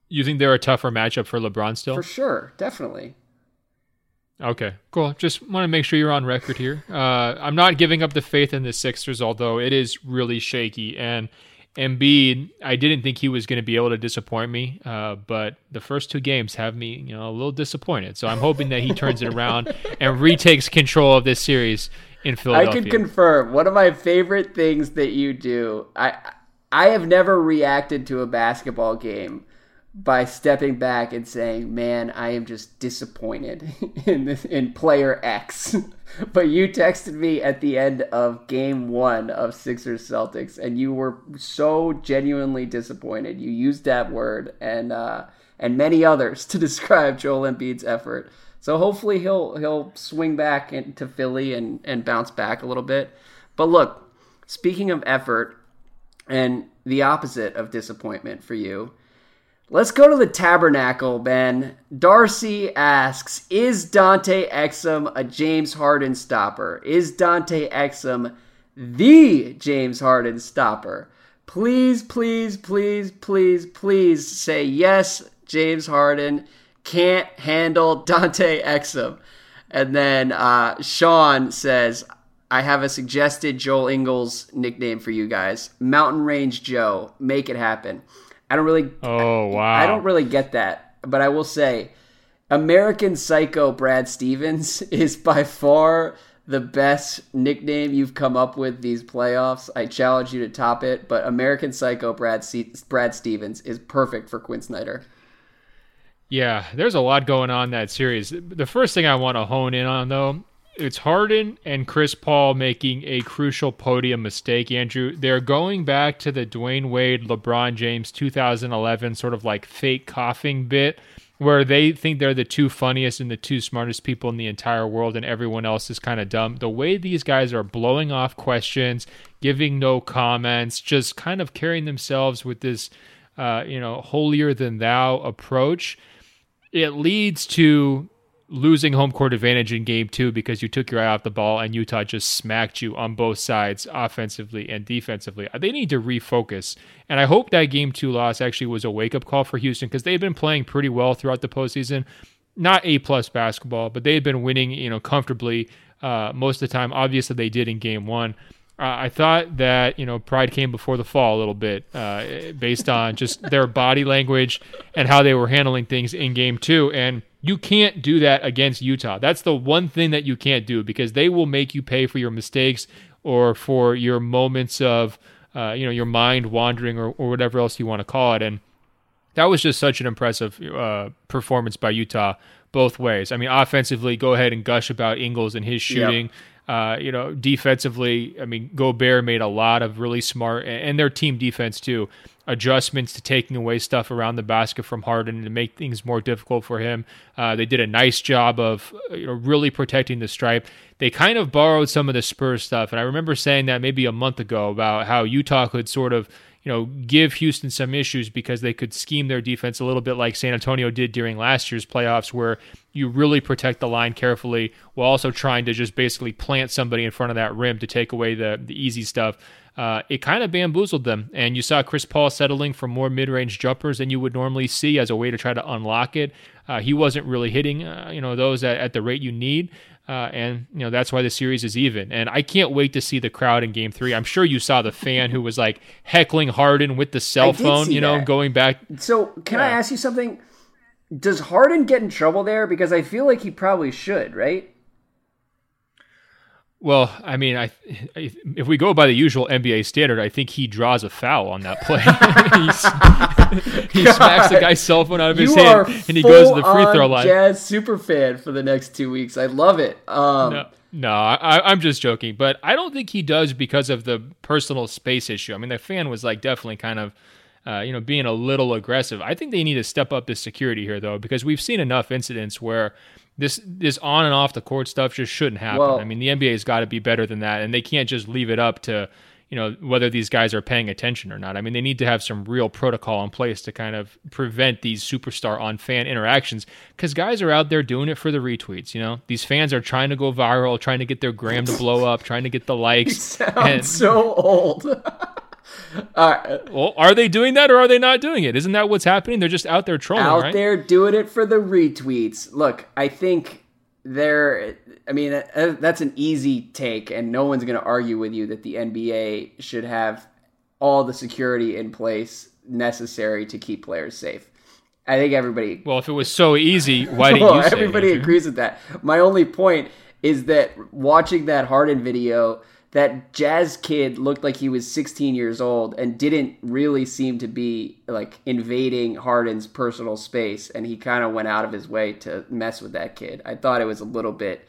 You think they're a tougher matchup for LeBron still? For sure, definitely. Okay, cool. Just want to make sure you're on record here. Uh, I'm not giving up the faith in the Sixers, although it is really shaky. And Embiid, I didn't think he was going to be able to disappoint me, uh, but the first two games have me, you know, a little disappointed. So I'm hoping that he turns it around and retakes control of this series in Philadelphia. I can confirm. One of my favorite things that you do, I I have never reacted to a basketball game by stepping back and saying, "Man, I am just disappointed in this in player X." but you texted me at the end of game 1 of Sixers Celtics and you were so genuinely disappointed. You used that word and uh, and many others to describe Joel Embiid's effort. So hopefully he'll he'll swing back into Philly and and bounce back a little bit. But look, speaking of effort and the opposite of disappointment for you, Let's go to the tabernacle, Ben. Darcy asks Is Dante Exum a James Harden stopper? Is Dante Exum the James Harden stopper? Please, please, please, please, please say yes, James Harden can't handle Dante Exum. And then uh, Sean says, I have a suggested Joe Ingles nickname for you guys Mountain Range Joe. Make it happen. I don't really. Oh wow! I, I don't really get that, but I will say, American Psycho Brad Stevens is by far the best nickname you've come up with these playoffs. I challenge you to top it, but American Psycho Brad C- Brad Stevens is perfect for Quin Snyder. Yeah, there's a lot going on in that series. The first thing I want to hone in on though it's Harden and Chris Paul making a crucial podium mistake, Andrew. They're going back to the Dwyane Wade, LeBron James 2011 sort of like fake coughing bit where they think they're the two funniest and the two smartest people in the entire world and everyone else is kind of dumb. The way these guys are blowing off questions, giving no comments, just kind of carrying themselves with this uh, you know, holier than thou approach, it leads to losing home court advantage in game two because you took your eye off the ball and Utah just smacked you on both sides, offensively and defensively. They need to refocus. And I hope that game two loss actually was a wake up call for Houston because they've been playing pretty well throughout the postseason. Not A plus basketball, but they had been winning, you know, comfortably uh, most of the time. Obviously, they did in game one. Uh, I thought that you know pride came before the fall a little bit, uh, based on just their body language and how they were handling things in Game Two, and you can't do that against Utah. That's the one thing that you can't do because they will make you pay for your mistakes or for your moments of uh, you know your mind wandering or, or whatever else you want to call it, and that was just such an impressive uh, performance by Utah both ways. I mean, offensively, go ahead and gush about Ingles and his shooting. Yep. Uh, you know, defensively, I mean, Gobert made a lot of really smart, and their team defense too, adjustments to taking away stuff around the basket from Harden to make things more difficult for him. Uh, they did a nice job of you know really protecting the stripe. They kind of borrowed some of the Spurs stuff, and I remember saying that maybe a month ago about how Utah could sort of you know, give Houston some issues because they could scheme their defense a little bit like San Antonio did during last year's playoffs, where you really protect the line carefully while also trying to just basically plant somebody in front of that rim to take away the, the easy stuff. Uh, it kind of bamboozled them. And you saw Chris Paul settling for more mid range jumpers than you would normally see as a way to try to unlock it. Uh, he wasn't really hitting, uh, you know, those at, at, the rate you need. Uh, and you know that's why the series is even. And I can't wait to see the crowd in Game Three. I'm sure you saw the fan who was like heckling Harden with the cell phone. You know, that. going back. So can. I ask you something? Does Harden get in trouble there? Because I feel like he probably should, right? Well, I mean, I, if we go by the usual NBA standard, I think he draws a foul on that play. he smacks the guy's cell phone out of his hand, and he goes to the free throw line. Jazz super fan for the next two weeks. I love it. Um, no, no I, am just joking, but I don't think he does because of the personal space issue. I mean, the fan was like definitely kind of. Uh, you know, being a little aggressive. I think they need to step up the security here, though, because we've seen enough incidents where this this on and off the court stuff just shouldn't happen. Well, I mean, the NBA's got to be better than that, and they can't just leave it up to you know whether these guys are paying attention or not. I mean, they need to have some real protocol in place to kind of prevent these superstar on fan interactions because guys are out there doing it for the retweets. You know, these fans are trying to go viral, trying to get their gram to blow up, trying to get the likes. sounds and, so old. Uh, well, are they doing that or are they not doing it? Isn't that what's happening? They're just out there trolling, out right? there doing it for the retweets. Look, I think they're. I mean, that's an easy take, and no one's going to argue with you that the NBA should have all the security in place necessary to keep players safe. I think everybody. Well, if it was so easy, why didn't well, you? everybody agrees with that. My only point is that watching that Harden video that jazz kid looked like he was 16 years old and didn't really seem to be like invading Harden's personal space and he kind of went out of his way to mess with that kid. I thought it was a little bit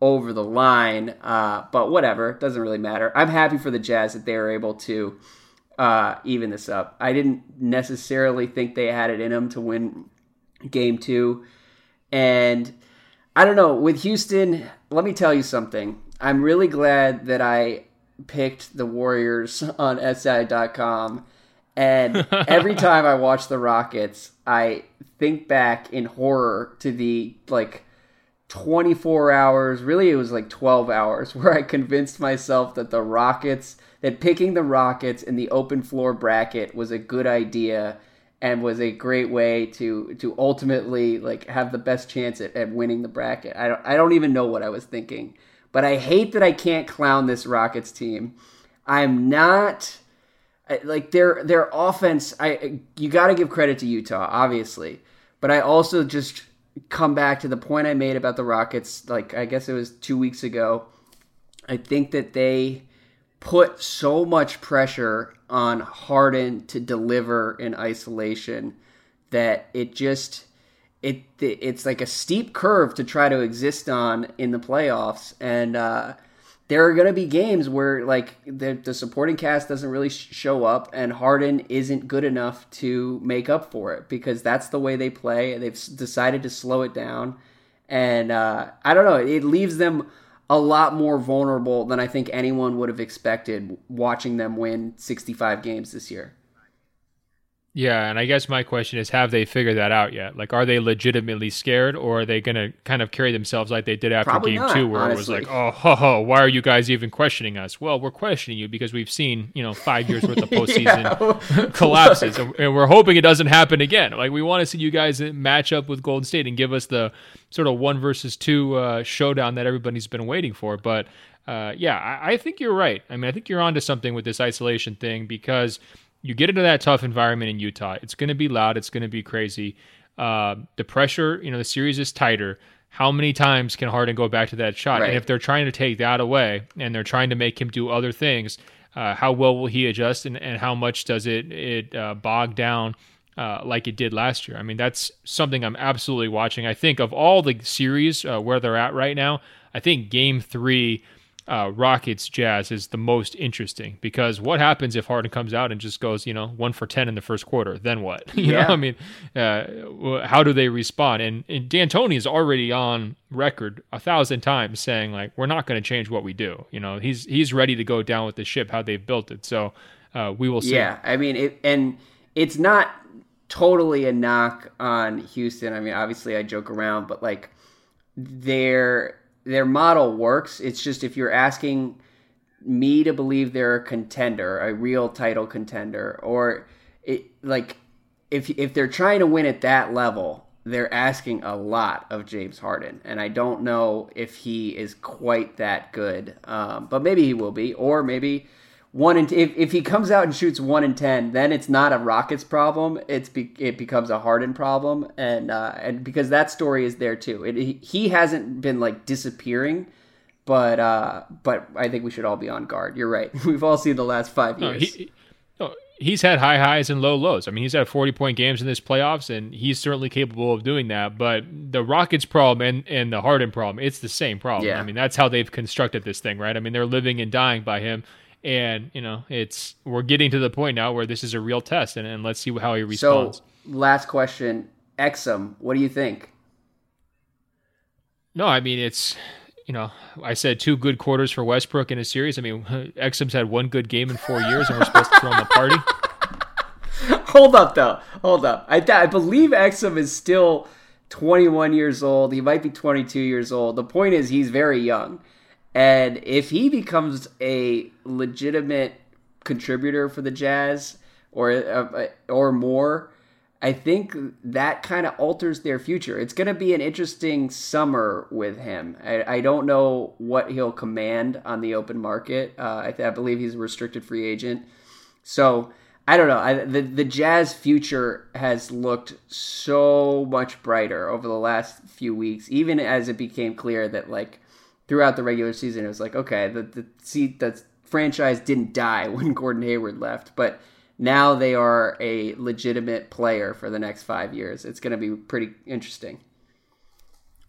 over the line, uh, but whatever, doesn't really matter. I'm happy for the Jazz that they were able to uh, even this up. I didn't necessarily think they had it in them to win game two, and I don't know with Houston. Let me tell you something I'm really glad that I picked the Warriors on SI.com. And every time I watch the Rockets, I think back in horror to the like 24 hours, really it was like 12 hours, where I convinced myself that the Rockets, that picking the Rockets in the open floor bracket was a good idea and was a great way to to ultimately like have the best chance at, at winning the bracket. I don't I don't even know what I was thinking. But I hate that I can't clown this Rockets team. I'm not like their their offense. I you got to give credit to Utah, obviously, but I also just come back to the point I made about the Rockets. Like I guess it was two weeks ago. I think that they put so much pressure on Harden to deliver in isolation that it just it it's like a steep curve to try to exist on in the playoffs, and uh, there are going to be games where like the, the supporting cast doesn't really sh- show up, and Harden isn't good enough to make up for it because that's the way they play. They've decided to slow it down, and uh, I don't know. It leaves them a lot more vulnerable than I think anyone would have expected watching them win 65 games this year. Yeah, and I guess my question is have they figured that out yet? Like are they legitimately scared or are they going to kind of carry themselves like they did after Probably game not, 2 where honestly. it was like, "Oh, ho, ho, why are you guys even questioning us?" Well, we're questioning you because we've seen, you know, 5 years worth of postseason collapses and, and we're hoping it doesn't happen again. Like we want to see you guys match up with Golden State and give us the sort of 1 versus 2 uh, showdown that everybody's been waiting for, but uh, yeah, I, I think you're right. I mean, I think you're onto something with this isolation thing because you get into that tough environment in Utah. It's going to be loud. It's going to be crazy. Uh, the pressure, you know, the series is tighter. How many times can Harden go back to that shot? Right. And if they're trying to take that away and they're trying to make him do other things, uh, how well will he adjust and, and how much does it it uh, bog down uh, like it did last year? I mean, that's something I'm absolutely watching. I think of all the series uh, where they're at right now, I think Game Three uh, Rockets Jazz is the most interesting because what happens if Harden comes out and just goes, you know, one for 10 in the first quarter? Then what? You Yeah. know, I mean, uh, how do they respond? And, and D'Antoni is already on record a thousand times saying, like, we're not going to change what we do. You know, he's he's ready to go down with the ship, how they've built it. So uh, we will see. Yeah, I mean, it, and it's not totally a knock on Houston. I mean, obviously, I joke around, but like their their model works. It's just if you're asking me to believe they're a contender, a real title contender, or it like if if they're trying to win at that level, they're asking a lot of James Harden, and I don't know if he is quite that good. Um, but maybe he will be, or maybe one and if, if he comes out and shoots one in ten, then it's not a Rockets problem. It's be, it becomes a Harden problem, and uh, and because that story is there too. It, he, he hasn't been like disappearing, but uh, but I think we should all be on guard. You're right. We've all seen the last five No, years. he, no, he's had high highs and low lows. I mean, he's had 40 point games in this playoffs, and he's certainly capable of doing that. But the Rockets' problem and, and the Harden problem, it's the same problem. Yeah. I mean, that's how they've constructed this thing, right? I mean, they're living and dying by him. And, you know, it's we're getting to the point now where this is a real test, and, and let's see how he responds. so last question, Exum, what do you think? no, I mean, it's. You know, I said two good quarters for Westbrook in a series. I mean, Exum's had one good game in four years, and we're supposed to throw him a party. Hold up, though. Hold up. I, I believe Exum is still 21 years old. He might be 22 years old. The point is, he's very young. And if he becomes a legitimate contributor for the Jazz or uh, or more, I think that kind of alters their future. It's going to be an interesting summer with him. I, I don't know what he'll command on the open market. Uh, I, th- I believe he's a restricted free agent. So I don't know. I, the the Jazz future has looked so much brighter over the last few weeks, even as it became clear that like throughout the regular season, it was like okay, the the see the franchise didn't die when Gordon Hayward left, but now they are a legitimate player for the next five years. It's going to be pretty interesting.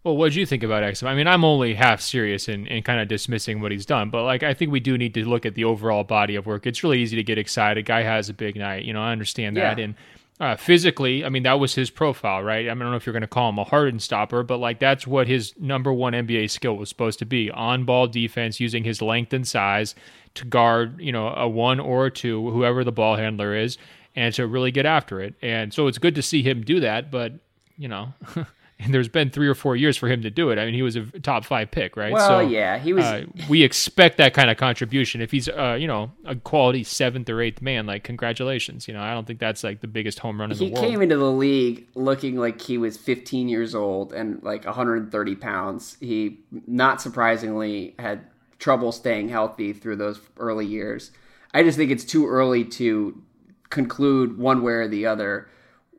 Well, what do you think about Exum? I mean, I'm only half serious and, and kind of dismissing what he's done, but like I think we do need to look at the overall body of work. It's really easy to get excited. Guy has a big night, you know. I understand that, Yeah. and uh, physically, I mean, that was his profile, right? I, mean, I don't know if you're going to call him a Harden stopper, but like that's what his number one NBA skill was supposed to be: on-ball defense, using his length and size to guard, you know, a one or a two, whoever the ball handler is, and to really get after it. And so it's good to see him do that, but you know. And there's been three or four years for him to do it. I mean, he was a top five pick, right? Well, so, yeah, he was. Uh, we expect that kind of contribution. If he's, uh, you know, a quality seventh or eighth man, like congratulations. You know, I don't think that's like the biggest home run in he the world. He came into the league looking like he was 15 years old and like 130 pounds. He, not surprisingly, had trouble staying healthy through those early years. I just think it's too early to conclude one way or the other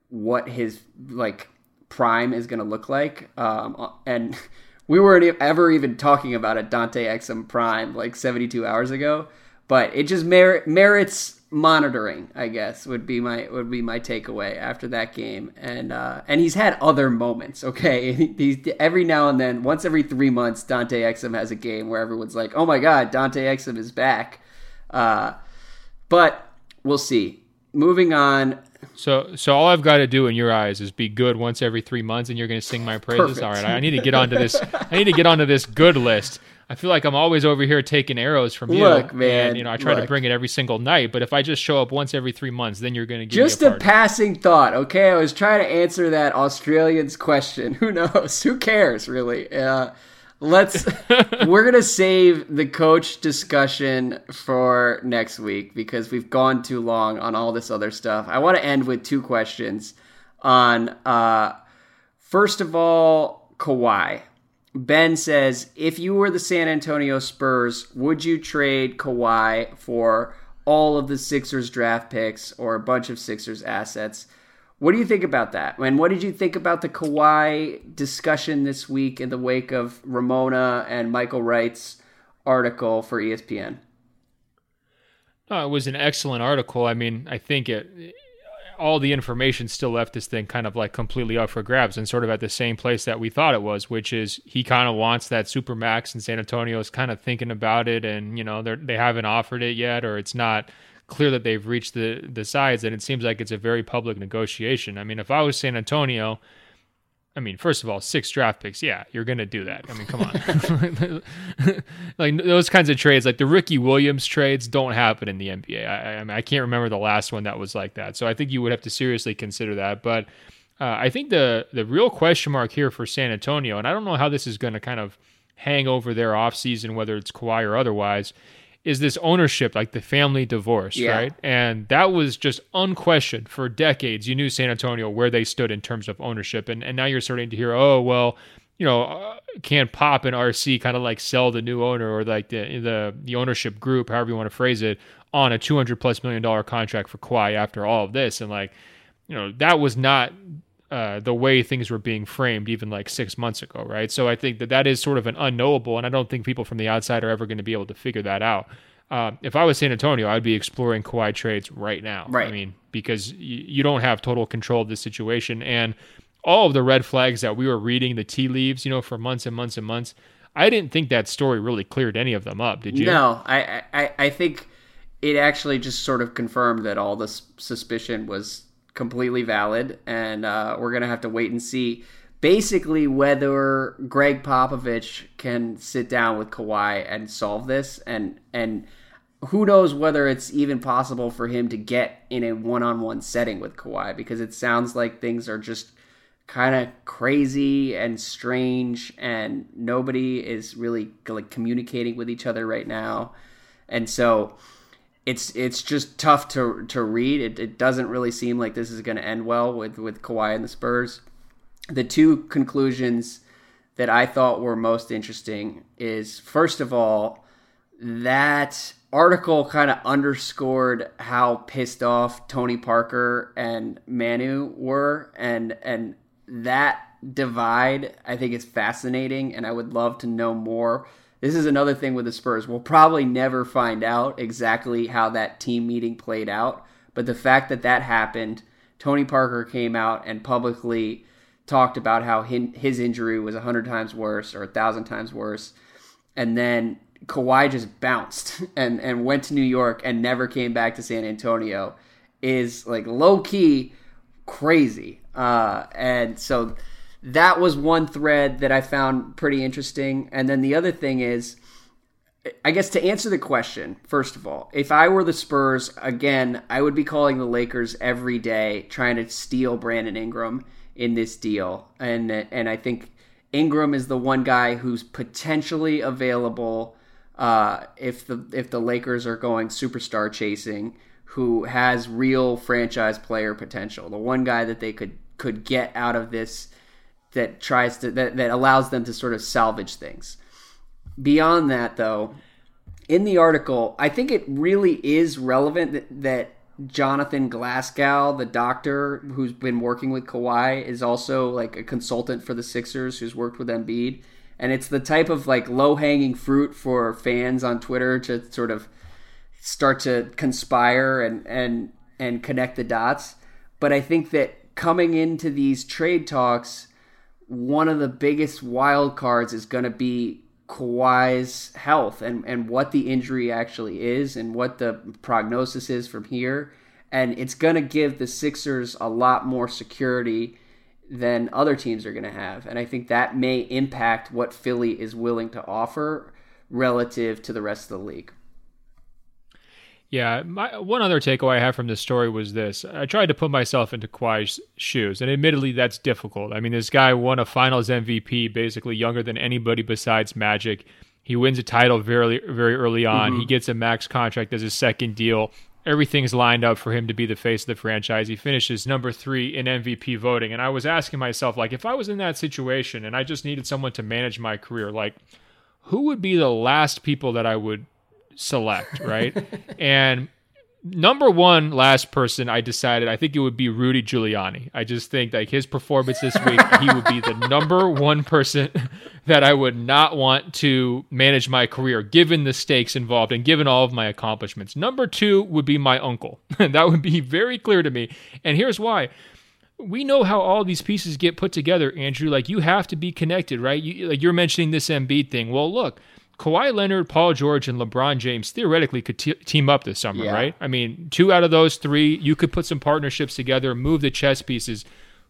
what his like prime is going to look like. Um, and we weren't ever even talking about a Dante Exum prime like 72 hours ago. but it just mer- merits monitoring. I guess would be my would be my takeaway after that game. And uh, and he's had other moments. Okay, he's every now and then, once every three months, Dante Exum has a game where everyone's like, "Oh my God, Dante Exum is back." Uh, but we'll see. Moving on. So, so all I've got to do in your eyes is be good once every three months, and you're going to sing my praises. Perfect. All right, I need to get onto this. I need to get onto this good list. I feel like I'm always over here taking arrows from you. Look, man. And, you know, I try look. to bring it every single night, but if I just show up once every three months, then you're going to give just a, a passing thought. Okay, I was trying to answer that Australians question. Who knows? Who cares, really? Uh, let's we're gonna save the coach discussion for next week because we've gone too long on all this other stuff i want to end with two questions on uh first of all Kawhi. Ben says, if you were the San Antonio Spurs, would you trade Kawhi for all of the Sixers draft picks or a bunch of Sixers assets? What do you think about that? And what did you think about the Kawhi discussion this week in the wake of Ramona and Michael Wright's article for ESPN? No, it was an excellent article. I mean, I think it all the information still left this thing kind of like completely up for grabs and sort of at the same place that we thought it was, which is he kind of wants that super max and San Antonio is kind of thinking about it and you know they they haven't offered it yet or it's not clear that they've reached the the sides, and it seems like it's a very public negotiation. I mean, if I was San Antonio, I mean, first of all, six draft picks, yeah, you're gonna do that. I mean, come on, like those kinds of trades, like the Ricky Williams trades, don't happen in the NBA. I, I, mean, I can't remember the last one that was like that. So I think you would have to seriously consider that. But uh, I think the the real question mark here for San Antonio, and I don't know how this is going to kind of hang over their offseason, whether it's Kawhi or otherwise, is this ownership, like the family divorce, yeah. right? And that was just unquestioned for decades. You knew San Antonio where they stood in terms of ownership, and and now you're starting to hear, oh well, you know, uh, can Pop and RC kind of like sell the new owner or like the the the ownership group, however you want to phrase it, on a 200 plus million dollar contract for Kawhi after all of this, and like, you know, that was not uh, the way things were being framed even like six months ago, right? So I think that that is sort of an unknowable, and I don't think people from the outside are ever going to be able to figure that out. Uh, if I was San Antonio, I'd be exploring Kawhi trades right now. Right. I mean, because y- you don't have total control of the situation, and all of the red flags that we were reading, the tea leaves, you know, for months and months and months. I didn't think that story really cleared any of them up. Did you? No, I I, I think it actually just sort of confirmed that all this suspicion was completely valid, and uh, we're gonna have to wait and see. Basically, whether Gregg Popovich can sit down with Kawhi and solve this, and and who knows whether it's even possible for him to get in a one-on-one setting with Kawhi because it sounds like things are just kind of crazy and strange and nobody is really like communicating with each other right now. And so it's it's just tough to to read. It, it doesn't really seem like this is going to end well with with Kawhi and the Spurs. The two conclusions that I thought were most interesting is first of all that article kind of underscored how pissed off Tony Parker and Manu were and and that divide I think is fascinating and I would love to know more this is another thing with the Spurs. We'll probably never find out exactly how that team meeting played out, but the fact that that happened, Tony Parker came out and publicly talked about how his injury was 100 times worse or 1,000 times worse. And then Kawhi just bounced and, and went to New York and never came back to San Antonio is like low key crazy. Uh, and so that was one thread that I found pretty interesting. And then the other thing is, I guess to answer the question, first of all, if I were the Spurs, again, I would be calling the Lakers every day trying to steal Brandon Ingram in this deal. And and I think Ingram is the one guy who's potentially available uh, if the if the Lakers are going superstar chasing, who has real franchise player potential. The one guy that they could could get out of this that tries to that, that allows them to sort of salvage things. Beyond that, though, in the article, I think it really is relevant that, that Jonathan Glashow, the doctor who's been working with Kawhi, is also like a consultant for the Sixers who's worked with Embiid. And it's the type of like low hanging fruit for fans on Twitter to sort of start to conspire and and and connect the dots. But I think that coming into these trade talks, one of the biggest wild cards is going to be Kawhi's health and, and what the injury actually is and what the prognosis is from here. And it's going to give the Sixers a lot more security than other teams are going to have. And I think that may impact what Philly is willing to offer relative to the rest of the league. Yeah, my, one other takeaway I have from this story was this. I tried to put myself into Kawhi's shoes, and admittedly, that's difficult. I mean, this guy won a finals MVP basically younger than anybody besides Magic. He wins a title very, very early on. Mm-hmm. He gets a max contract as a second deal. Everything's lined up for him to be the face of the franchise. He finishes number three in MVP voting. And I was asking myself, like, if I was in that situation and I just needed someone to manage my career, like, who would be the last people that I would select, right? and number one last person I decided I think it would be Rudy Giuliani. I just think like his performance this week, he would be the number one person that I would not want to manage my career given the stakes involved and given all of my accomplishments. Number two would be my uncle. that would be very clear to me. And here's why. We know how all these pieces get put together, Andrew. Like you have to be connected, right? You, like you're mentioning this Embiid thing. Well, look, Kawhi Leonard, Paul George, and LeBron James theoretically could t- team up this summer, yeah. right? I mean, two out of those three, you could put some partnerships together, move the chess pieces.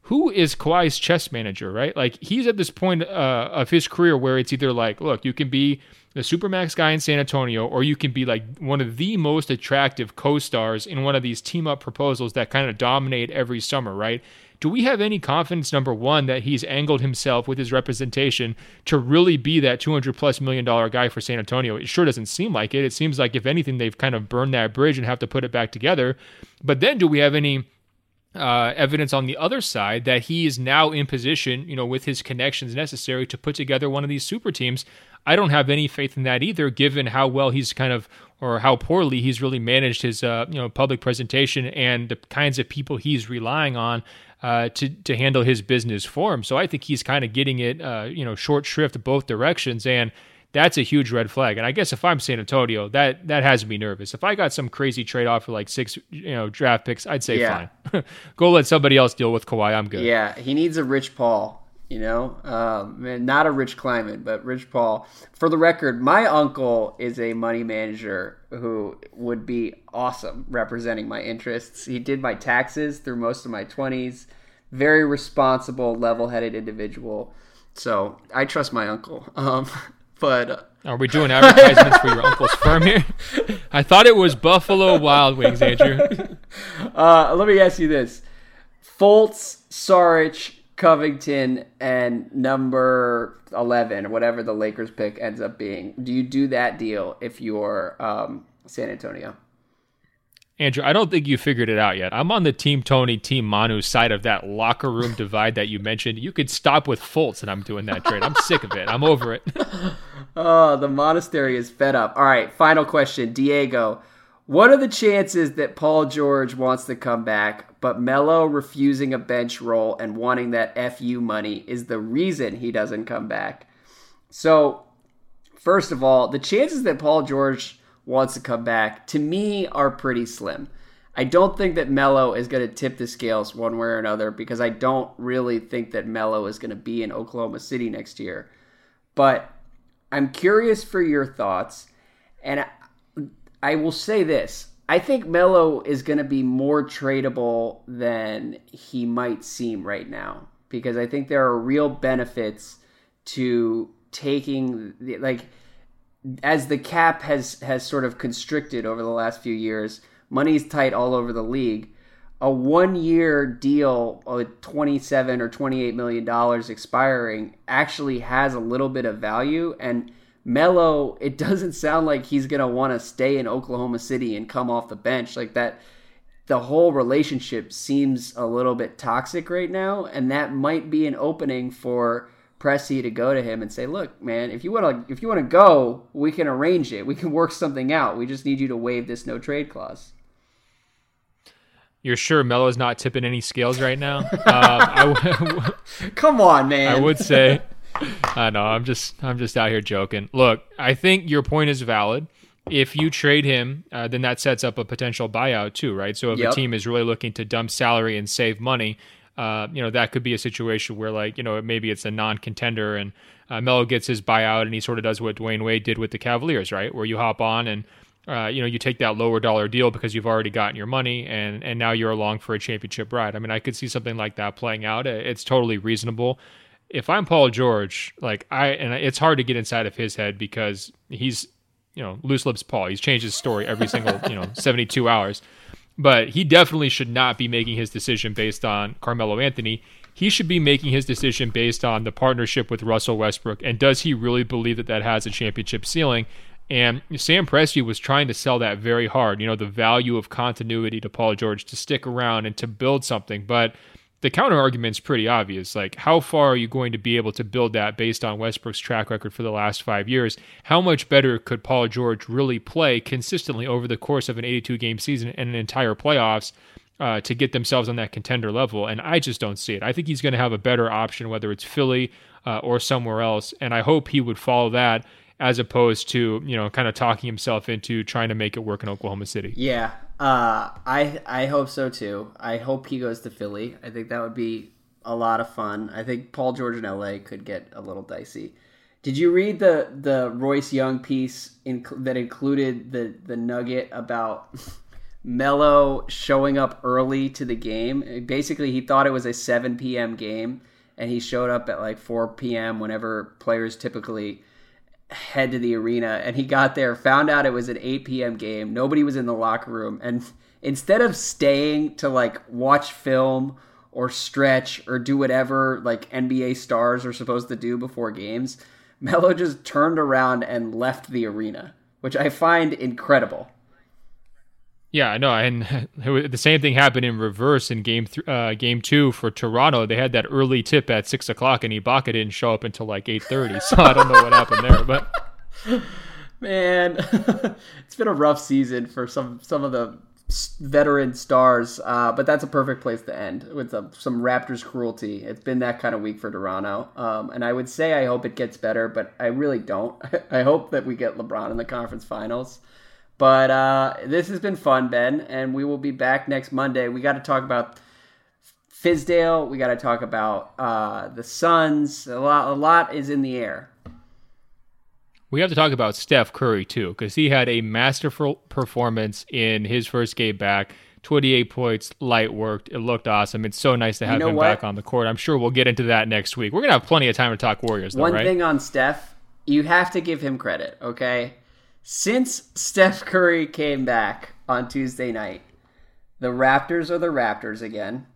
Who is Kawhi's chess manager, right? Like, he's at this point uh, of his career where it's either like, look, you can be the Supermax guy in San Antonio, or you can be like one of the most attractive co stars in one of these team up proposals that kind of dominate every summer, right? Do we have any confidence, number one, that he's angled himself with his representation to really be that 200 plus million dollar guy for San Antonio? It sure doesn't seem like it. It seems like, if anything, they've kind of burned that bridge and have to put it back together. But then do we have any uh, evidence on the other side that he is now in position, you know, with his connections necessary to put together one of these super teams? I don't have any faith in that either, given how well he's kind of or how poorly he's really managed his uh, you know public presentation and the kinds of people he's relying on uh, to to handle his business for him. So I think he's kind of getting it, uh, you know, short shrift both directions, and that's a huge red flag. And I guess if I'm San Antonio, that that has me nervous. If I got some crazy trade off for like six, you know, draft picks, I'd say yeah. fine, go let somebody else deal with Kawhi. I'm good. Yeah, he needs a Rich Paul. You know, um, not a Rich climate but Rich Paul. For the record, my uncle is a money manager who would be awesome representing my interests. He did my taxes through most of my 20s. Very responsible, level headed individual. So I trust my uncle. Um, but. Uh, Are we doing advertisements for your uncle's firm here? I thought it was Buffalo Wild Wings, Andrew. Uh, let me ask you this Fultz, Saric, Covington, and number 11, whatever the Lakers pick ends up being. Do you do that deal if you're um, San Antonio? Andrew, I don't think you figured it out yet. I'm on the Team Tony, Team Manu side of that locker room divide that you mentioned. You could stop with Fultz, and I'm doing that trade. I'm sick of it. I'm over it. oh, the monastery is fed up. All right, final question. Diego, what are the chances that Paul George wants to come back, but Melo refusing a bench role and wanting that FU money is the reason he doesn't come back? So, first of all, the chances that Paul George wants to come back to me are pretty slim. I don't think that Melo is going to tip the scales one way or another because I don't really think that Melo is going to be in Oklahoma City next year. But I'm curious for your thoughts. And I will say this I think Melo is going to be more tradable than he might seem right now because I think there are real benefits to taking, like, as the cap has has sort of constricted over the last few years, money's tight all over the league. A one year deal with 27 or 28 million dollars expiring actually has a little bit of value and Melo, it doesn't sound like he's going to want to stay in Oklahoma City and come off the bench like that. The whole relationship seems a little bit toxic right now, and that might be an opening for Pressy to go to him and say, "Look, man, if you want to if you want to go, we can arrange it. We can work something out. We just need you to waive this no trade clause." You're sure Melo's not tipping any scales right now? um, Come on, man. I would say, I know. I'm just I'm just out here joking. Look, I think your point is valid. if you trade him, uh, then that sets up a potential buyout too, right? So if yep. a team is really looking to dump salary and save money, uh, you know that could be a situation where like you know maybe it's a non-contender and uh, Melo gets his buyout and he sort of does what Dwyane Wade did with the Cavaliers, right? Where you hop on and uh, you know you take that lower dollar deal because you've already gotten your money and and now you're along for a championship ride. I mean, I could see something like that playing out. It's totally reasonable. If I'm Paul George, like I and it's hard to get inside of his head because he's you know loose lips Paul. He's changed his story every single you know 72 hours. But he definitely should not be making his decision based on Carmelo Anthony. He should be making his decision based on the partnership with Russell Westbrook. And does he really believe that that has a championship ceiling? And Sam Presti was trying to sell that very hard, you know, the value of continuity to Paul George to stick around and to build something. But the counter argument is pretty obvious. Like, how far are you going to be able to build that based on Westbrook's track record for the last five years? How much better could Paul George really play consistently over the course of an 82 game season and an entire playoffs uh, to get themselves on that contender level? And I just don't see it. I think he's going to have a better option, whether it's Philly uh, or somewhere else. And I hope he would follow that as opposed to you know kind of talking himself into trying to make it work in Oklahoma City. Yeah, uh, I I hope so too. I hope he goes to Philly. I think that would be a lot of fun. I think Paul George in LA could get a little dicey. Did you read the the Royce Young piece in, that included the the nugget about Melo showing up early to the game? Basically, he thought it was a 7 p.m. game, and he showed up at like 4 p.m. whenever players typically head to the arena and he got there found out it was an 8 p.m game. Nobody was in the locker room. And instead of staying to like watch film or stretch or do whatever like nba stars are supposed to do before games Melo just turned around and left the arena which i find incredible yeah, no, and the same thing happened in reverse in game th- uh, game two for Toronto. They had that early tip at six o'clock, and Ibaka didn't show up until like eight thirty. So I don't know what happened there, but man, it's been a rough season for some some of the veteran stars. Uh, but that's a perfect place to end with some Raptors cruelty. It's been that kind of week for Toronto, um, and I would say I hope it gets better, but I really don't. I hope that we get LeBron in the conference finals. But uh, this has been fun, Ben, and we will be back next Monday. We got to talk about Fizdale. We got to talk about uh, the Suns. A lot, a lot is in the air. We have to talk about Steph Curry too, because he had a masterful performance in his first game back. 28 points, light worked. It looked awesome. It's so nice to have you know him what? back on the court. I'm sure we'll get into that next week. We're gonna have plenty of time to talk Warriors. Though, One right? thing on Steph, you have to give him credit. Okay, since Steph Curry came back on Tuesday night, the Raptors are the Raptors again.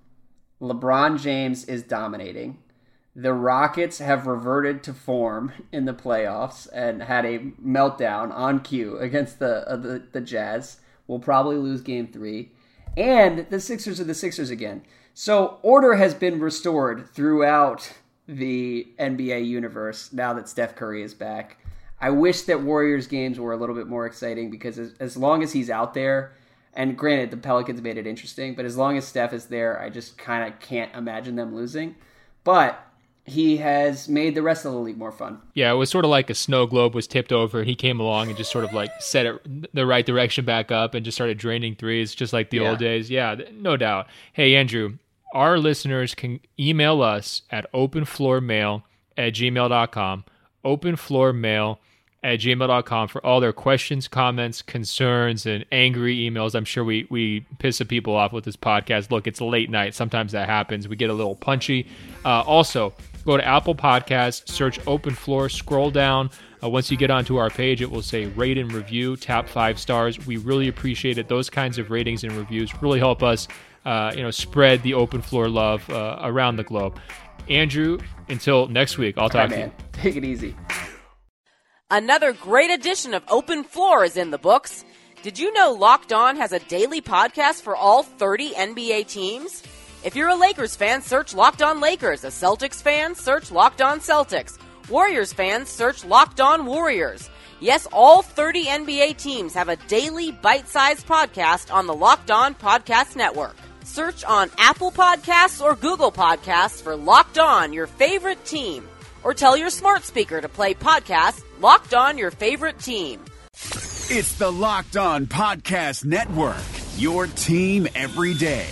LeBron James is dominating. The Rockets have reverted to form in the playoffs and had a meltdown on cue against the uh, the, the Jazz. We'll probably lose game 3. And the Sixers are the Sixers again. So order has been restored throughout the NBA universe now that Steph Curry is back. I wish that Warriors games were a little bit more exciting because as, as long as he's out there, and granted the Pelicans made it interesting, but as long as Steph is there, I just kind of can't imagine them losing. But he has made the rest of the league more fun. Yeah, it was sort of like a snow globe was tipped over, and he came along and just sort of like set it the right direction back up and just started draining threes, just like the yeah. old days. Yeah, no doubt. Hey, Andrew, our listeners can email us at openfloormail at gmail.com. Openfloormail at gmail.com for all their questions, comments, concerns, and angry emails. I'm sure we, we piss some people off with this podcast. Look, it's late night. Sometimes that happens. We get a little punchy. Uh, also, go to Apple Podcasts, search Open Floor, scroll down. Uh, once you get onto our page, it will say rate and review, tap five stars. We really appreciate it. Those kinds of ratings and reviews really help us, uh, you know, spread the open floor love uh, around the globe. Andrew, until next week, I'll talk to you. Take it easy. Another great edition of Open Floor is in the books. Did you know Locked On has a daily podcast for all 30 NBA teams? If you're a Lakers fan, search Locked On Lakers. A Celtics fan, search Locked On Celtics. Warriors fans, search Locked On Warriors. Yes, all 30 NBA teams have a daily bite-sized podcast on the Locked On Podcast Network. Search on Apple Podcasts or Google Podcasts for Locked On, your favorite team or tell your smart speaker to play podcast Locked On Your Favorite Team. It's the Locked On Podcast Network, your team every day.